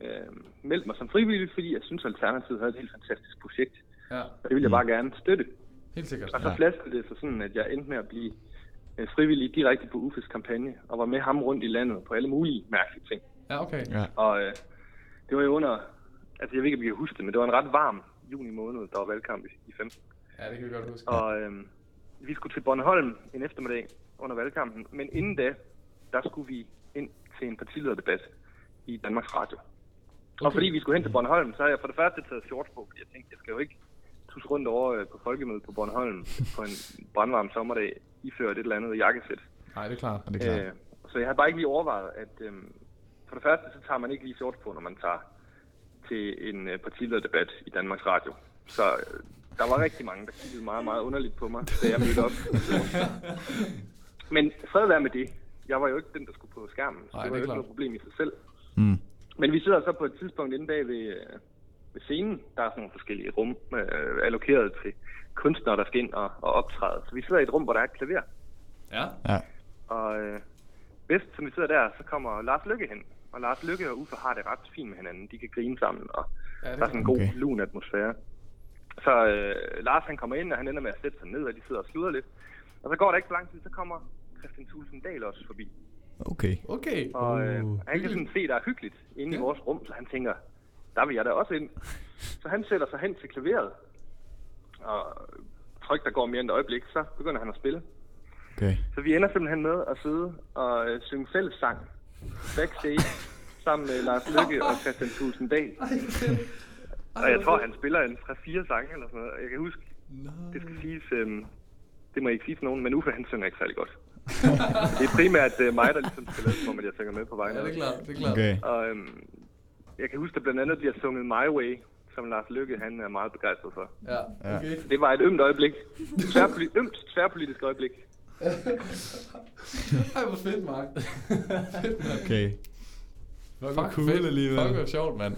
øh, meldt mig som frivillig, fordi jeg synes, Alternativet havde et helt fantastisk projekt. Ja. Og det ville jeg bare gerne støtte. Helt sikkert. Og så Ja. flaskede det sig sådan, at jeg endte med at blive øh, frivillig direkte på UFES kampagne, og var med ham rundt i landet på alle mulige mærkelige ting. Ja, okay. Ja. Og øh, det var jo under, altså jeg ved ikke, om I kan huske det, men det var en ret varm juni måned, der var valgkamp i, i 15. Ja, det kan vi godt huske. Og øh, vi skulle til Bornholm en eftermiddag under valgkampen, men inden da, der skulle vi ind til en partilederdebat i Danmarks Radio. Okay. Og fordi vi skulle hen til Bornholm, så havde jeg for det første taget shorts på, fordi jeg tænkte, jeg skal jo ikke tusse rundt over øh, på folkemødet på Bornholm på en brandvarm sommerdag, iført et eller andet jakkesæt. Nej, det er klart. Det er klart. Øh, så jeg havde bare ikke lige overvejet, at øh, for det første, så tager man ikke lige shorts på, når man tager til en øh, partilederdebat i Danmarks Radio. Så øh, der var rigtig mange, der kiggede meget, meget underligt på mig, da jeg mødte op. Men fred være med det. Jeg var jo ikke den, der skulle på skærmen, så Nej, det var det jo ikke noget problem i sig selv. Mm. Men vi sidder så på et tidspunkt inde bag ved, øh, ved scenen. Der er sådan nogle forskellige rum øh, allokeret til kunstnere, der skal ind og, og optræde. Så vi sidder i et rum, hvor der er et klaver. Ja. Ja. Og øh, bedst, som vi sidder der, så kommer Lars Lykke hen. Og Lars Lykke og Uffe har det ret fint med hinanden. De kan grine sammen, og Ja, ja, det der er sådan en god, Okay. lun atmosfære. Så øh, Lars han kommer ind, og han ender med at sætte sig ned, og de sidder og sluder lidt. Og så går der ikke så lang tid, så kommer Christian Thulsen Dahl også forbi. Okay. Okay. Og øh, Uh, han kan sådan se, der er hyggeligt inde Ja. i vores rum, så han tænker, der vil jeg da også ind. Så han sætter sig hen til klaveret, og tryk, der går mere end et øjeblik, så begynder han at spille. Okay. Så vi ender simpelthen med at sidde og øh, synge fællessang backstage sammen med Lars Lykke og Christian Thulsen Dahl. Og jeg tror, han spiller en 3-4 sange eller sådan noget. Og Jeg kan huske, det skal siges, øhm, det må jeg ikke sige til nogen, men Uffe han synger ikke særlig godt. det er primært øh, mig, der ligesom skal om, at jeg synger med på vegne. Ja, det er klart. Det er klart. Okay. Og øhm, jeg kan huske, at blandt andet bliver sunget My Way, som Lars Lykke han er meget begejstret for. Ja, okay. Det var et ømt øjeblik. Tværpoli- ømt tværpolitisk øjeblik. Ej, hvor fedt, Mark. Okay. Fuck, Fuck, cool fedt. alligevel. Fuck, hvor sjovt, mand.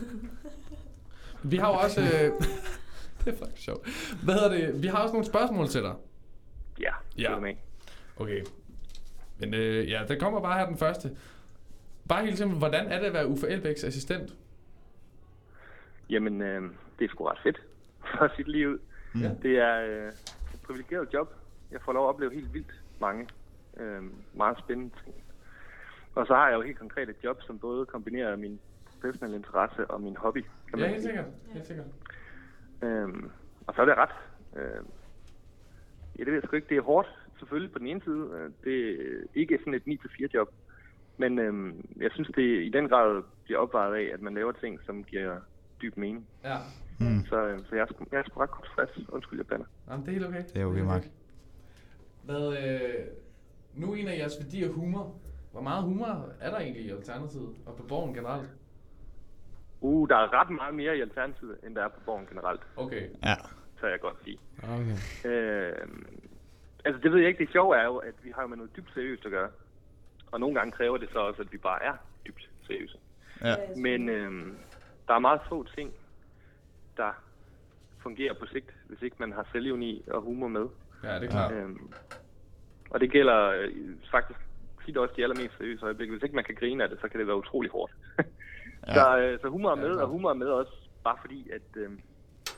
Vi har jo også... Øh, det er fucking sjovt. Hvad hedder det? Vi har også nogle spørgsmål til dig. Ja, Ja. Med. Okay. Men øh, ja, der kommer bare her den første. Bare helt simpelt, hvordan er det at være Uffe Elbæks assistent? Jamen, øh, det er sgu ret fedt for sit liv ud. Ja. Det er øh, et privilegeret job. Jeg får lov at opleve helt vildt mange øh, meget spændende ting. Og så har jeg jo helt konkret et job, som både kombinerer min professionelle interesse og min hobby. Kan Ja, helt sikkert. Helt sikkert. Øhm, og så er det ret. Øh, ja, det ved jeg sgu ikke. Det er hårdt, selvfølgelig, på den ene side. Øh, Det er ikke sådan et 9-4 job. Men øhm, jeg synes, det i den grad bliver opvejet af, at man laver ting, som giver dyb mening. Ja. Mm. Så, øh, så jeg, er jeg er sgu ret godt tilfreds. Undskyld, jeg bander. Jamen, det er helt okay. Det er okay, Mark. Hvad, øh, nu en af jeres værdier humor. Hvor meget humor er der egentlig i Alternativet og på borgen generelt? Uh, der er ret meget mere i Alternativet, end der er på Borgen generelt. Okay. Ja. Så jeg godt sige. Okay. Øh, altså, det ved jeg ikke. Det sjove er jo, at vi har med noget dybt seriøst at gøre. Og nogle gange kræver det så også, at vi bare er dybt seriøse. Ja. Men øhm, der er meget få ting, der fungerer på sigt, hvis ikke man har selvivni og humor med. Ja, det er klart. Øhm, og det gælder øh, faktisk tit også de allermest seriøse øjeblikke. Hvis ikke man kan grine af det, så kan det være utrolig hårdt. Ja. så, øh, så humor er med, og humor er med også bare fordi, at øh,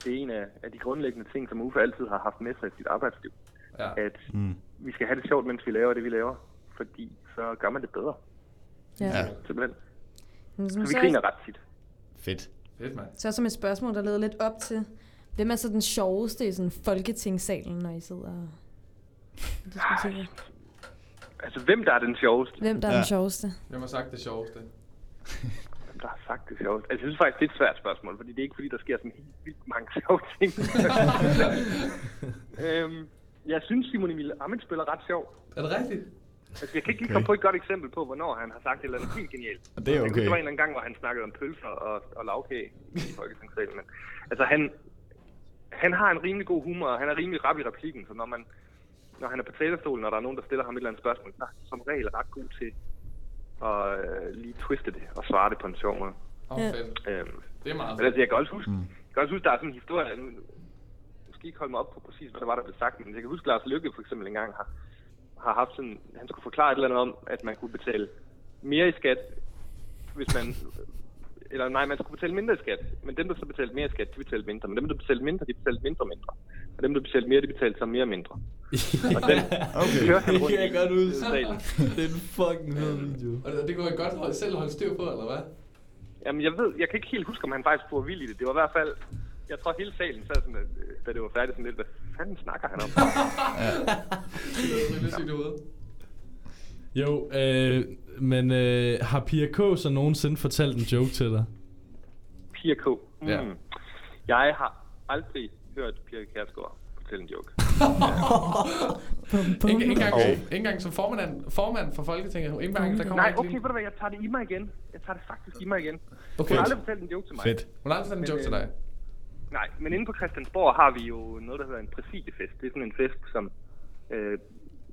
det er en af, af de grundlæggende ting, som Uffe altid har haft med sig i sit arbejdsliv. Ja. At Mm. vi skal have det sjovt, mens vi laver det, vi laver. Fordi så gør man det bedre. Ja. Ja. Simpelthen. Men Så vi så, griner ret tit. Fedt. Fedt, mand. så som et spørgsmål, der leder lidt op til, hvem er så den sjoveste i sådan folketingssalen, når I sidder og diskuterer? Altså, hvem der er den sjoveste? Hvem der er den sjoveste? Hvem har sagt det sjoveste? Hvem der har sagt det sjoveste? Altså, jeg synes faktisk, det er et svært spørgsmål, fordi det er ikke fordi, der sker sådan helt vildt mange sjove ting. øhm, jeg synes, Simon Emil Amitsbøl er ret sjov. Er det rigtigt? Altså, jeg kan ikke lige Okay. komme på et godt eksempel på, hvornår han har sagt et eller andet helt genialt. Og det er okay. Der var en eller anden gang, hvor han snakkede om pølser og, og lavkage i Folketingssalen. Men, altså, han, han har en rimelig god humor, og han er rimelig rap i replikken, så når, man, når han er på talerstolen, og der er nogen, der stiller ham et eller andet spørgsmål, så er han som regel ret god til at øh, lige twiste det og svare det på en sjov måde. Oh, fedt. Øhm, Det er meget men altså, jeg kan også huske, Mm. jeg kan også huske, der er sådan en historie, skal ikke holde mig op på præcis, hvad der var, der blev sagt, men jeg kan huske, Lars Lykke for eksempel engang har, har haft sådan, han skulle forklare et eller andet om, at man kunne betale mere i skat, hvis man, eller nej, man skulle betale mindre i skat, men dem, der så betalte mere i skat, de betalte mindre, men dem, der betalte mindre, de betalte mindre og mindre, og dem, der betalte mere, de betalte så mere og mindre. og den Okay. kørte han rundt Det kan jeg godt salen. Det er en fucking fed video. Og det, det kunne jeg godt holde, selv holde styr på, eller hvad? Jamen, jeg ved, jeg kan ikke helt huske, om han faktisk var vild i det. Det var i hvert fald, jeg tror hele salen sad sådan, at, øh, da det var færdigt, sådan lidt, hvad fanden snakker han om? Det er hovedet. Jo, øh, men øh, har Pia K. så nogensinde fortalt en joke til dig? Pia K. Mm. Ja. Jeg har aldrig hørt Pia Kjærsgaard fortælle en joke. Ikke, ikke, engang, Og- ikke engang som formand, formand for Folketinget. Ikke engang, der kommer Nej, okay, ved du hvad, jeg tager det i mig igen. Jeg tager det faktisk i mig igen. Okay. Hun har aldrig fortalt en joke til mig. Fedt. Hun har aldrig sendt en joke til dig. Nej, men inde på Christiansborg har vi jo noget, der hedder en præsidiefest. Det er sådan en fest, som øh,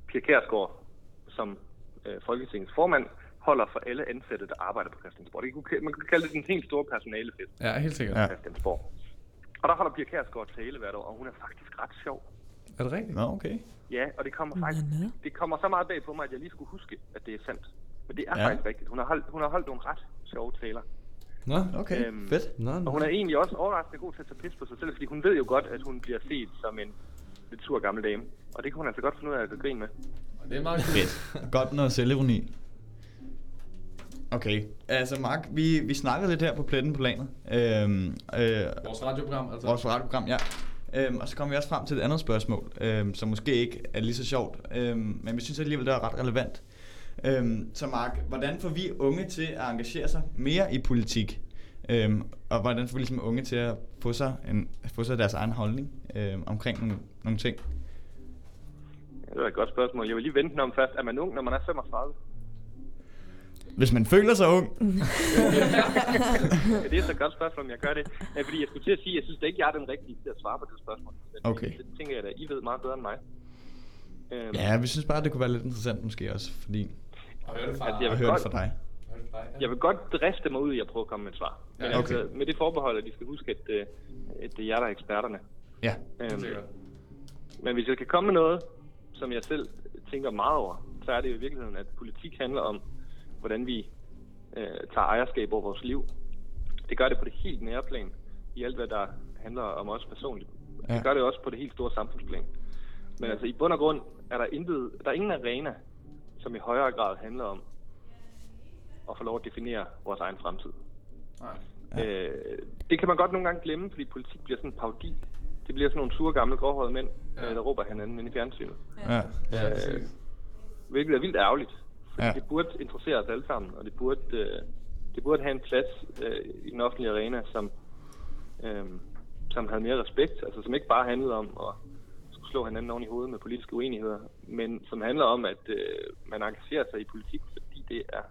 Pia Kjærsgaard, som øh, Folketingets formand, holder for alle ansatte, der arbejder på Christiansborg. Det kunne, man kan kalde det den helt store personalefest Ja, helt sikkert. på Ja. Christiansborg. Og der holder Pia Kjærsgaard tale hvert år, og hun er faktisk ret sjov. Er det rigtigt? Nå, okay. Ja, og det kommer faktisk nå. det kommer så meget bag på mig, at jeg lige skulle huske, at det er sandt. Men det er Ja. ja. faktisk rigtigt. Hun har, holdt, hun har holdt nogle ret sjove taler. Nå, Okay, Øhm, fedt. nå, Og nå. hun er egentlig også overraskende god til at tage pis på sig selv, fordi hun ved jo godt, at hun bliver set som en lidt sur gammel dame. Og det kan hun altså godt finde ud af at gøre grin med. Og det er meget Fedt. Godt noget selvironi. Okay, altså Mark, vi, vi snakkede lidt her på pletten på planet. Øhm, øh, Vores radioprogram, altså. Vores radioprogram, ja. Øhm, og så kom vi også frem til et andet spørgsmål, øhm, som måske ikke er lige så sjovt, øhm, men vi synes alligevel, det er ret relevant. Øhm, så Mark, hvordan får vi unge til at engagere sig mere i politik? Øhm, og hvordan får vi ligesom unge til at få sig, en, få sig deres egen holdning øhm, omkring nogle, nogle ting? Det var et godt spørgsmål. Jeg vil lige vente om først. Er man ung, når man er 35? Hvis man føler sig ung. ja, det er så et godt spørgsmål, om jeg gør det. Ja, fordi jeg skulle til at sige, at jeg synes da ikke, jeg er den rigtige til at svare på det spørgsmål. Men Okay. Det, det tænker jeg da, I ved meget bedre end mig. Øhm, Ja, vi synes bare, det kunne være lidt interessant måske også, fordi Og hør det fra, Altså, jeg at vil høre det godt- fra dig. hør det fra dig. Jeg vil godt driste mig ud i at prøve at komme med et svar. Men Ja, okay. altså, med det forbehold, at de skal huske, at, øh, at det er jer, der er eksperterne. Ja, Øhm, sikkert. men hvis jeg kan komme med noget, som jeg selv tænker meget over, så er det jo i virkeligheden, at politik handler om, hvordan vi øh, tager ejerskab over vores liv. Det gør det på det helt nære plan, i alt hvad der handler om os personligt. Ja. Det gør det også på det helt store samfundsplan. Men altså i bund og grund er der, intet, der er ingen arena, som i højere grad handler om at få lov at definere vores egen fremtid. Nej. Ja. Øh, det kan man godt nogle gange glemme, fordi politik bliver sådan en paudi. Det bliver sådan nogle sure gamle gråhårede mænd, Ja. ja. der råber hinanden ind i fjernsynet. ja, Ja, Øh, hvilket er vildt ærgerligt. Ja. det burde interessere os alle sammen, og det burde, øh, det burde have en plads øh, i den offentlige arena, som, øh, som havde mere respekt. Altså som ikke bare handlede om at slå hinanden oven i hovedet med politiske uenigheder, men som handler om, at øh, man engagerer sig i politik, fordi det er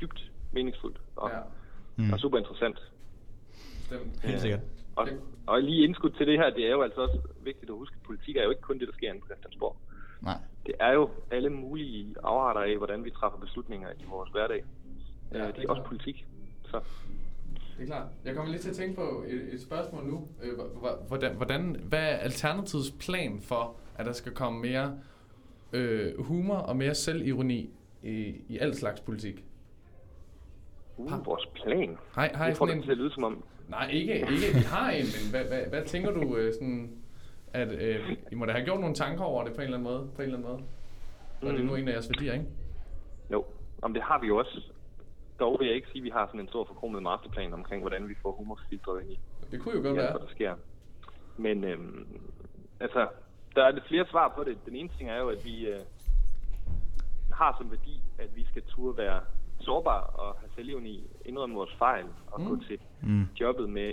dybt meningsfuldt og, Ja, Mm. og super interessant. bestemt. helt sikkert. Og, og lige indskud til det her, det er jo altså også vigtigt at huske, at politik er jo ikke kun det, der sker inde på Christiansborg. Nej. Det er jo alle mulige afarter af, hvordan vi træffer beslutninger i vores hverdag. Ja, Ja, det er også politik. Så Det er klart. Jeg kommer lige til at tænke på et, et spørgsmål nu. Øh, hvor- hvor- Hvordan, hvordan, hvad er Alternativets plan for, at der skal komme mere øh, humor og mere selvironi i, i al slags politik? uh, vores plan. Hej, hej, jeg får det til at lyde som om, Nej, ikke, ikke vi har en, men hvad, hvad, hvad tænker du øh, sådan, at øh, I må da have gjort nogle tanker over det på en eller anden måde, på en eller anden måde? Og det er nu en af jeres værdier, ikke? Jo, om det har vi jo også. Dog vil jeg ikke sige, at vi har sådan en stor forkromet masterplan omkring, hvordan vi får humorfiltret ind i. Det kunne jo godt ja, være. hvad der sker. Men øhm, altså, der er lidt flere svar på det. Den ene ting er jo, at vi øh, har som værdi, at vi skal turde være sårbare og have selvivni, indrømme vores fejl og mm. gå til Mm. jobbet med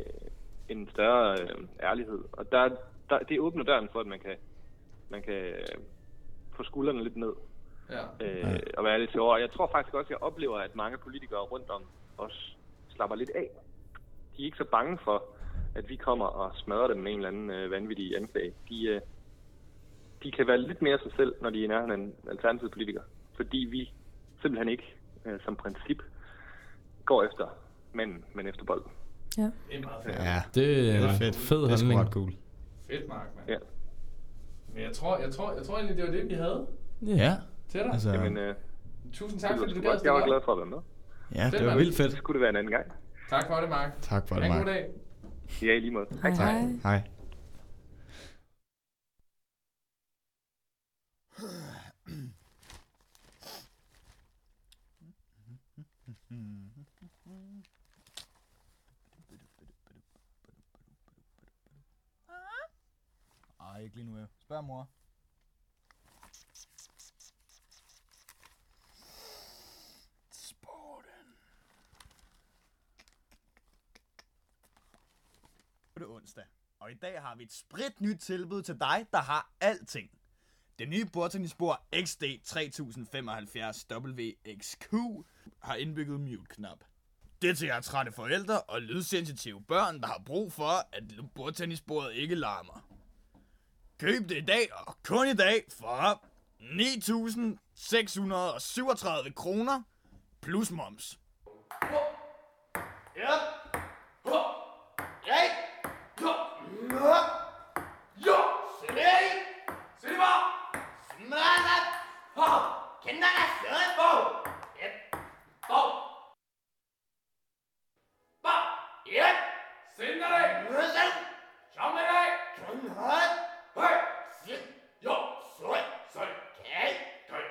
en større øh, ærlighed. Og der, der, det åbner døren for, at man kan, man kan øh, få skuldrene lidt ned Ja. øh, og være lidt sjovere. Jeg tror faktisk også, at jeg oplever, at mange politikere rundt om os slapper lidt af. De er ikke så bange for, at vi kommer og smadrer dem med en eller anden øh, vanvittig anklage. De, øh, de kan være lidt mere sig selv, når de er i nærheden en alternativ politiker. Fordi vi simpelthen ikke øh, som princip går efter manden, men efter bolden. Ja. Det er meget fedt. Ja, Det er fedt. fed Det er ret cool. Fedt, Mark, mand. Ja. Men jeg tror, jeg tror, jeg tror egentlig, det var det, vi havde Ja. Til dig. Altså, Jamen, øh, Tusind tak, fordi du gad. Jeg var glad for at være med. ja, Fedt, det var vildt fedt. Det skulle det være en anden gang. Tak for det, Mark. Tak for det, Ha' en god Mark. dag. Ja, i lige måde. Hej, hej. Hej. Ej, ikke lige nu. Spørg mor. Sporten. Nu er det onsdag, og i dag har vi et sprit nyt tilbud til dig, der har alting. Det nye bordtennisbord XD 3075 WXQ har indbygget mute-knap. Det er til jer trætte forældre og lydsensitive børn, der har brug for, at bordtennisbordet ikke larmer. Køb det i dag, og kun i dag, for 9.637 kroner plus moms. Ja. Hey. Jo. Jo. Seri. Silva. Smada. Ho. Kender dig stadig på. Yep. Ho. Ba. Yep. Sender dig. Mødsel. Som er dig. Som er Hey. Sit. Jo. Søj. Søj. Kæl. Køj.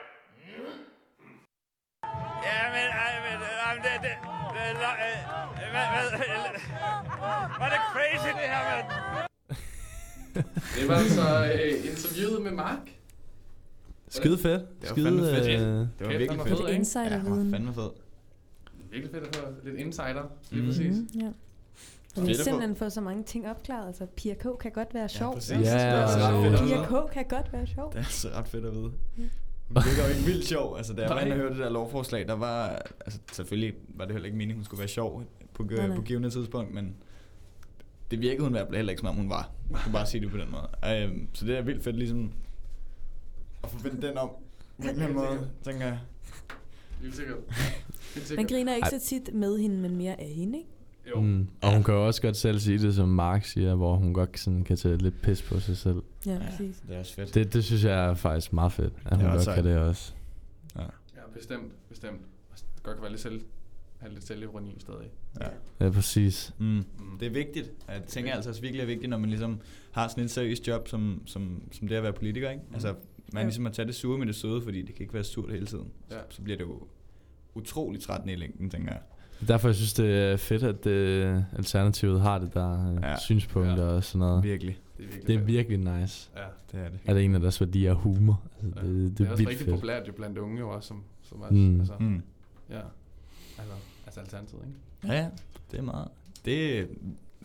Jamen, ej, men, ej, men det, det, det, det, øh, hvad, hvad, var det crazy det her, mand? Det var altså øh, interviewet med Mark. Skide fedt. Det var Skide, fandme fedt. øh, Det var Kæft, virkelig han var fedt. fed, ikke? Insiderviden. Ja, fandme fed. Virkelig fedt at få lidt insider, lige Mhm. præcis. Mm, ja. Vi har simpelthen fået så mange ting opklaret. Altså, Pia K. kan godt være sjov. præcis. Ja, Det er ret fedt at Pia vide. K. kan godt være sjov. Det er altså ret fedt at vide. Hun virker jo ikke vildt sjov. Altså, da jeg var hørte det der lovforslag, der var... Altså, selvfølgelig var det heller ikke meningen, hun skulle være sjov på, Nej, nej. på givende tidspunkt, men det virkede hun i hvert fald heller ikke, som om hun var. Man kan bare sige det på den måde. Um, så det er vildt fedt ligesom at få vendt den om på en eller anden måde, tænker jeg. Helt sikkert. Helt sikkert. Man griner ikke Ej. så tit med hende, men mere af hende, ikke? Jo. Mm. Og hun kan jo også godt selv sige det, som Mark siger, hvor hun godt sådan kan tage lidt pis på sig selv. Ja, præcis. Det er også fedt. Det, det synes jeg er faktisk meget fedt, at Det hun er godt også kan det også. Ja. Ja, bestemt, bestemt. Det godt kan være lidt selv, have lidt selvironi stadig. Ja. Ja, præcis. Mm. Det er vigtigt. Jeg tænker altså også virkelig er vigtigt, når man ligesom har sådan et seriøst job, som, som, som det at være politiker, ikke? Altså, man Jo. ligesom at tage det sure med det søde, fordi det kan ikke være surt hele tiden. Ja. Så, så bliver det jo utrolig trættende i længden, tænker jeg. Derfor jeg synes det er fedt, at øh, Alternativet har det der øh, Ja. synspunkter ja. og sådan noget. Virkelig. Det er virkelig Det er virkelig nice. Ja. Det er det. At det er en af deres værdier er humor. Altså, Ja. det, det, det er er også rigtig fedt. populært jo blandt unge jo også, som, som også, Mm. altså, Mm. ja, altså, altså alternativet, ikke? Ja, ja. Det er meget. Det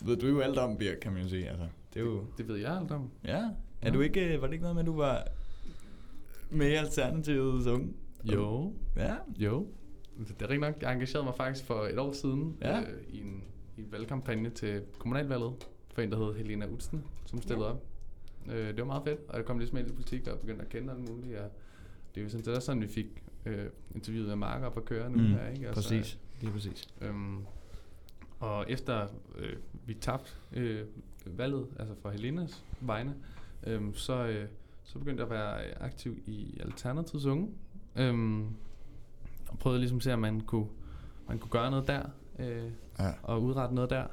ved du jo alt om, Birk, kan man jo sige. Altså, det er jo... Det ved jeg alt om. Ja. Er Ja. du ikke, var det ikke noget med, at du var med i Alternativet unge? Jo. Ja. Jo. Det er rigtig nok. Jeg engagerede mig faktisk for et år siden Ja. øh, i, en, i en valgkampagne til kommunalvalget for en, der hed Helena Utsen, som stillede Ja. op. Øh, det var meget fedt, og jeg kom lidt med i politik og begyndte at kende alt muligt. Og det er jo sådan, det er sådan, vi fik øh, interviewet med Mark op at køre nu Mm, her, ikke? præcis. Lige præcis. Øhm, og efter øh, vi tabte øh, valget, altså for Helenas vegne, øhm, så, øh, så begyndte jeg at være aktiv i Alternativets Unge. Øhm, og prøvede ligesom at se, om man kunne, man kunne gøre noget der, øh, Ja. og udrette noget der.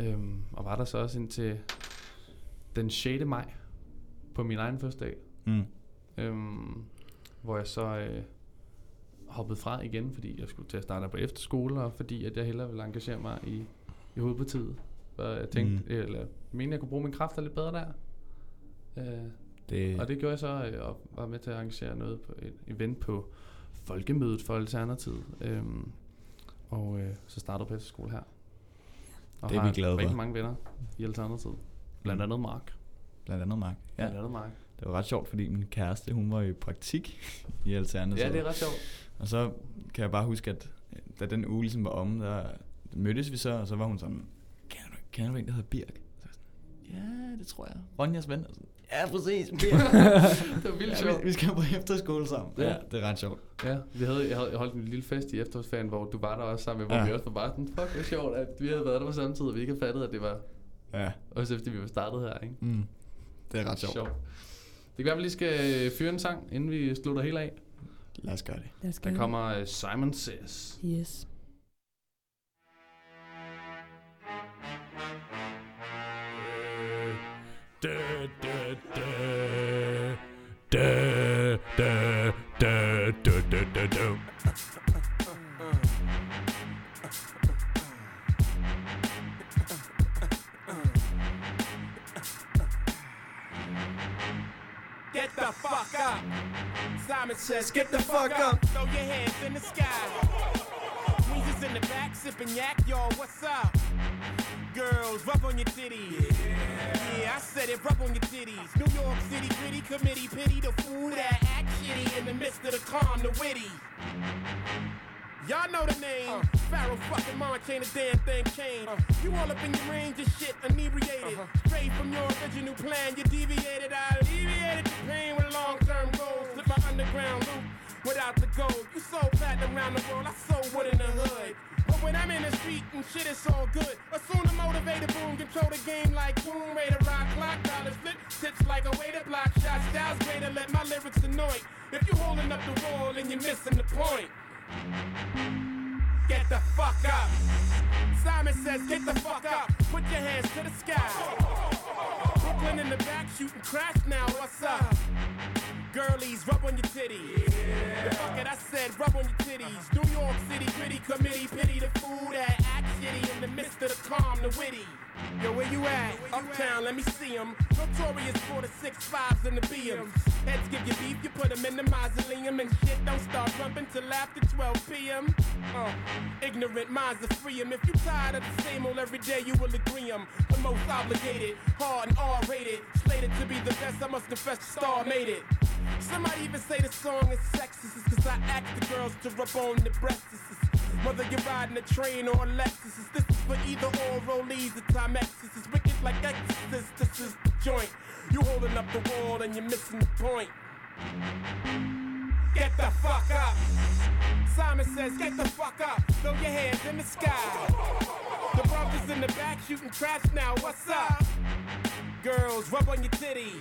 Øhm, og var der så også indtil den 6. maj på min egen fødselsdag. Mm. Øhm, hvor jeg så øh, hoppede fra igen, fordi jeg skulle til at starte på efterskole, og fordi at jeg hellere ville engagere mig i, i hovedpartiet. Og jeg tænkte, Mm. mm. eller mente, jeg kunne bruge mine kræfter lidt bedre der. Øh, Det- Og det gjorde jeg så, øh, og var med til at arrangere noget på et event på Folkemødet for Alternativet. Øhm, og øh, så startede jeg på efterskole her. Og Det er vi har glade for. rigtig mange venner i Alternativet. Blandt andet Mark. Blandt andet Mark. Ja. Blandt andet Mark. Det var ret sjovt, fordi min kæreste, hun var i praktik i Alternativet. Ja, det er ret sjovt. Og så kan jeg bare huske, at da den uge ligesom var om, der mødtes vi så, og så var hun sådan, kender du, kender du en, der hedder Birk? Så jeg sådan, ja, det tror jeg. Ronjas ven. Og sådan, ja, præcis. Det var vildt ja, sjovt. vi, vi skal på efterskole sammen. Ja. ja, det er ret sjovt. Ja, vi havde, jeg havde jeg holdt en lille fest i efterårsferien, hvor du var der også sammen med, hvor Ja. ja. vi også var bare sådan, fuck, hvor sjovt, at vi havde været der på samme tid, og vi ikke havde fattet, at det var... Ja. Også efter vi var startet her, ikke? Mm. Det er ret sjovt. Det kan være, at vi lige skal øh, fyre en sang, inden vi slutter helt af. Lad os gøre det. Lad os gøre Der kommer øh, Simon Says. Yes. Get the fuck up. Simon says, get the fuck up. Throw your hands in the sky. Weezer's in the back, sipping yak, y'all, what's up? Girls, rub on your titties. Yeah, I said it, rub on your titties. New York City gritty committee, pity the fool that act shitty in the midst of the calm, the witty. Y'all know the name. Pharaoh fucking March ain't a damn thing changed. You all up in your range of shit, inebriated. Uh-huh. Straight from your original plan, you deviated. I alleviated the pain with long term goals. Slip my underground loop without the gold. You sold platinum around the world, I sold wood in the hood. When I'm in the street and shit, it's all good. Assume the motivated boom, control the game like boom, way to rock clock, dollars flip, tips like a way to block shots, styles to let my lyrics annoy. If you holding up the wall and you're missing the point. Get the fuck up. Simon says, get the fuck up. Put your hands to the sky. Brooklyn in the back shooting crash now. What's up? Girlies, rub on your titties. The fuck it, I said, rub on your titties. New York City gritty committee, pity the fool that act shitty in the midst of the calm, the witty. Yo, where you at? Uptown, let me see 'em. Notorious for the six fives and the BMs. Heads give you beef, you put 'em in the mausoleum. And shit don't start rumping till after 12 p.m. Uh, ignorant minds are free 'em. If you tired of the same old every day, you will agree agree 'em. The most obligated, hard and R-rated. Slated to be the best, I must confess the star made it. Somebody even say the song is sexist is cause I ask the girls to rub on the breasts. Whether you're riding a train or a Lexus, this is for either or rollies or Timex. This is wicked like Exorcist, this is the joint. You holding up the wall and you're missing the point. Get the fuck up. Simon says, get the fuck up. Throw your hands in the sky. The brothers in the back shooting trash now. What's up? Girls, rub on your titties.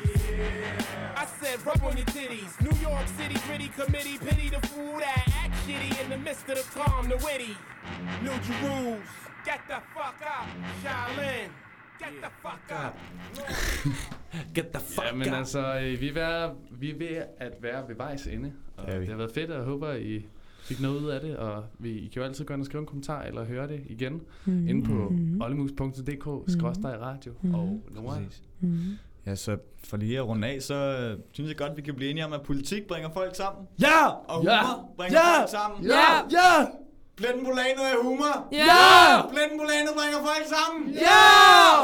I said, rub on your titties. New York City gritty committee, pity the fool that act shitty in the midst of the calm, the witty. New Jerusalem, get the fuck up. Shaolin, get the fuck up. Get the fuck ja, men altså, øh, vi er, ved, vi er ved at være ved vejs ende. Og Det er vi. det har været fedt, og jeg håber, I fik noget ud af det. Og vi, I kan jo altid gå ind og skrive en kommentar, eller høre det igen, Mhm. mm. inde på Mhm. ollemus.dk, skråstrej radio, Mhm. og Nora. Præcis. Ja, så for lige at runde af, så øh, synes jeg godt, vi kan blive enige om, at politik bringer folk sammen. Ja! Og humor Ja! bringer Ja! folk sammen. Ja! Ja! Bletten Bolano er humor. Ja! Bletten Bolano bringer folk sammen. Ja!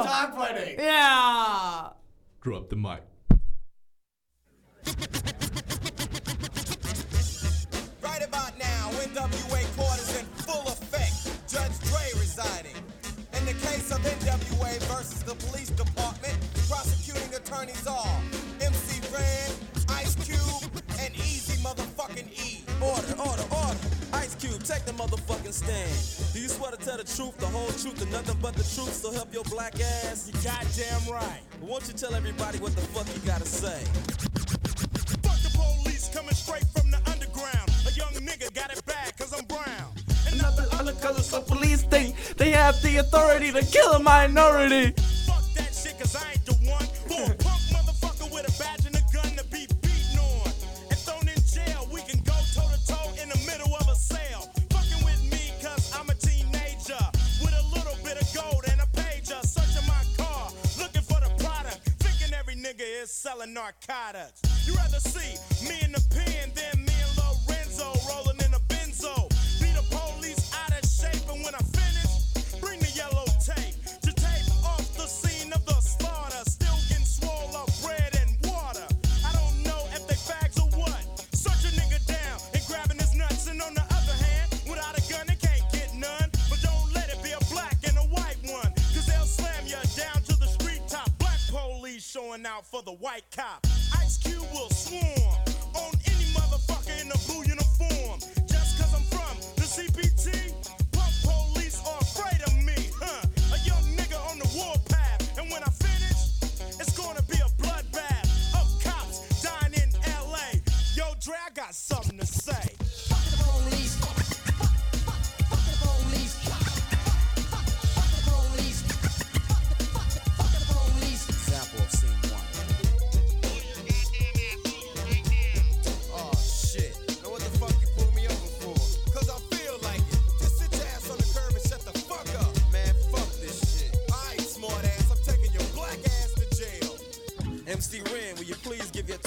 Tak for i dag. Ja! Drop the mic. now, NWA court is in full effect. Judge Dre residing. In the case of NWA versus the police department, prosecuting attorneys are MC Ren, Ice Cube, and Easy Motherfucking E. Order, order, order. Ice Cube, take the motherfucking stand. Do you swear to tell the truth, the whole truth, and nothing but the truth? So help your black ass. You goddamn right. But won't you tell everybody what the fuck you gotta say? Fuck the police coming straight from the nigga got it bad, cause I'm brown. And not the other colors, so police think they have the authority to kill a minority. Fuck that shit, cause I ain't the one for a punk motherfucker with a badge and a gun to be beaten on. And thrown in jail, we can go toe to toe in the middle of a cell. Fucking with me, cause I'm a teenager with a little bit of gold and a pager. Searching my car, looking for the product. Thinking every nigga is selling narcotics. You rather see me the white cop. Ice Cube will swarm on any motherfucker in a blue uniform.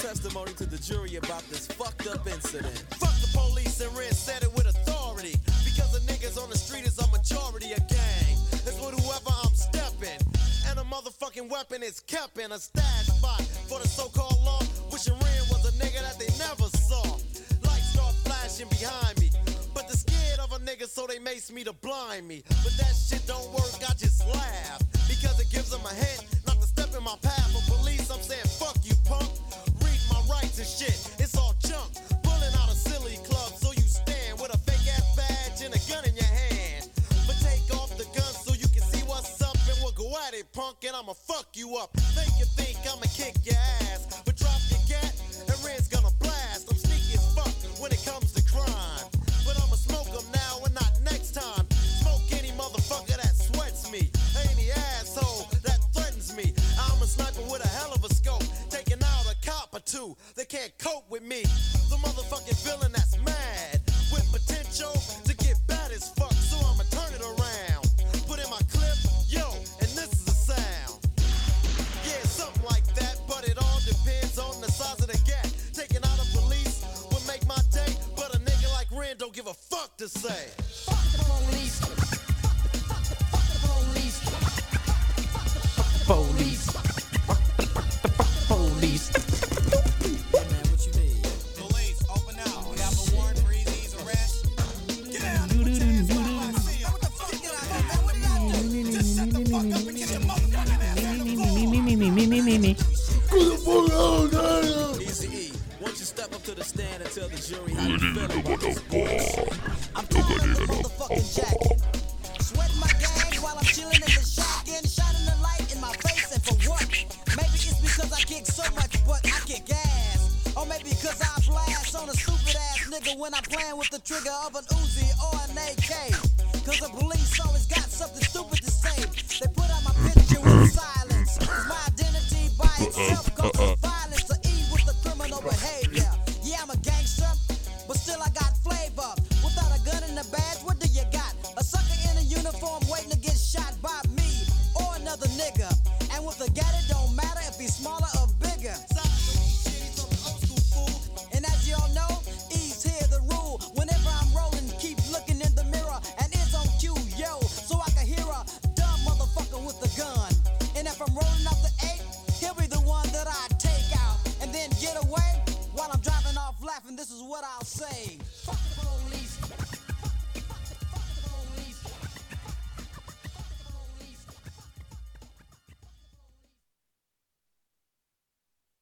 testimony to the jury about this fucked up incident. Fuck the police and Ren said it with authority. Because the niggas on the street is a majority of gang. It's with whoever I'm stepping. And a motherfucking weapon is kept in a stash spot for the so called law. Wishing Ren was a nigga that they never saw. Lights start flashing behind me. But they're scared of a nigga, so they mace me to blind me. But that shit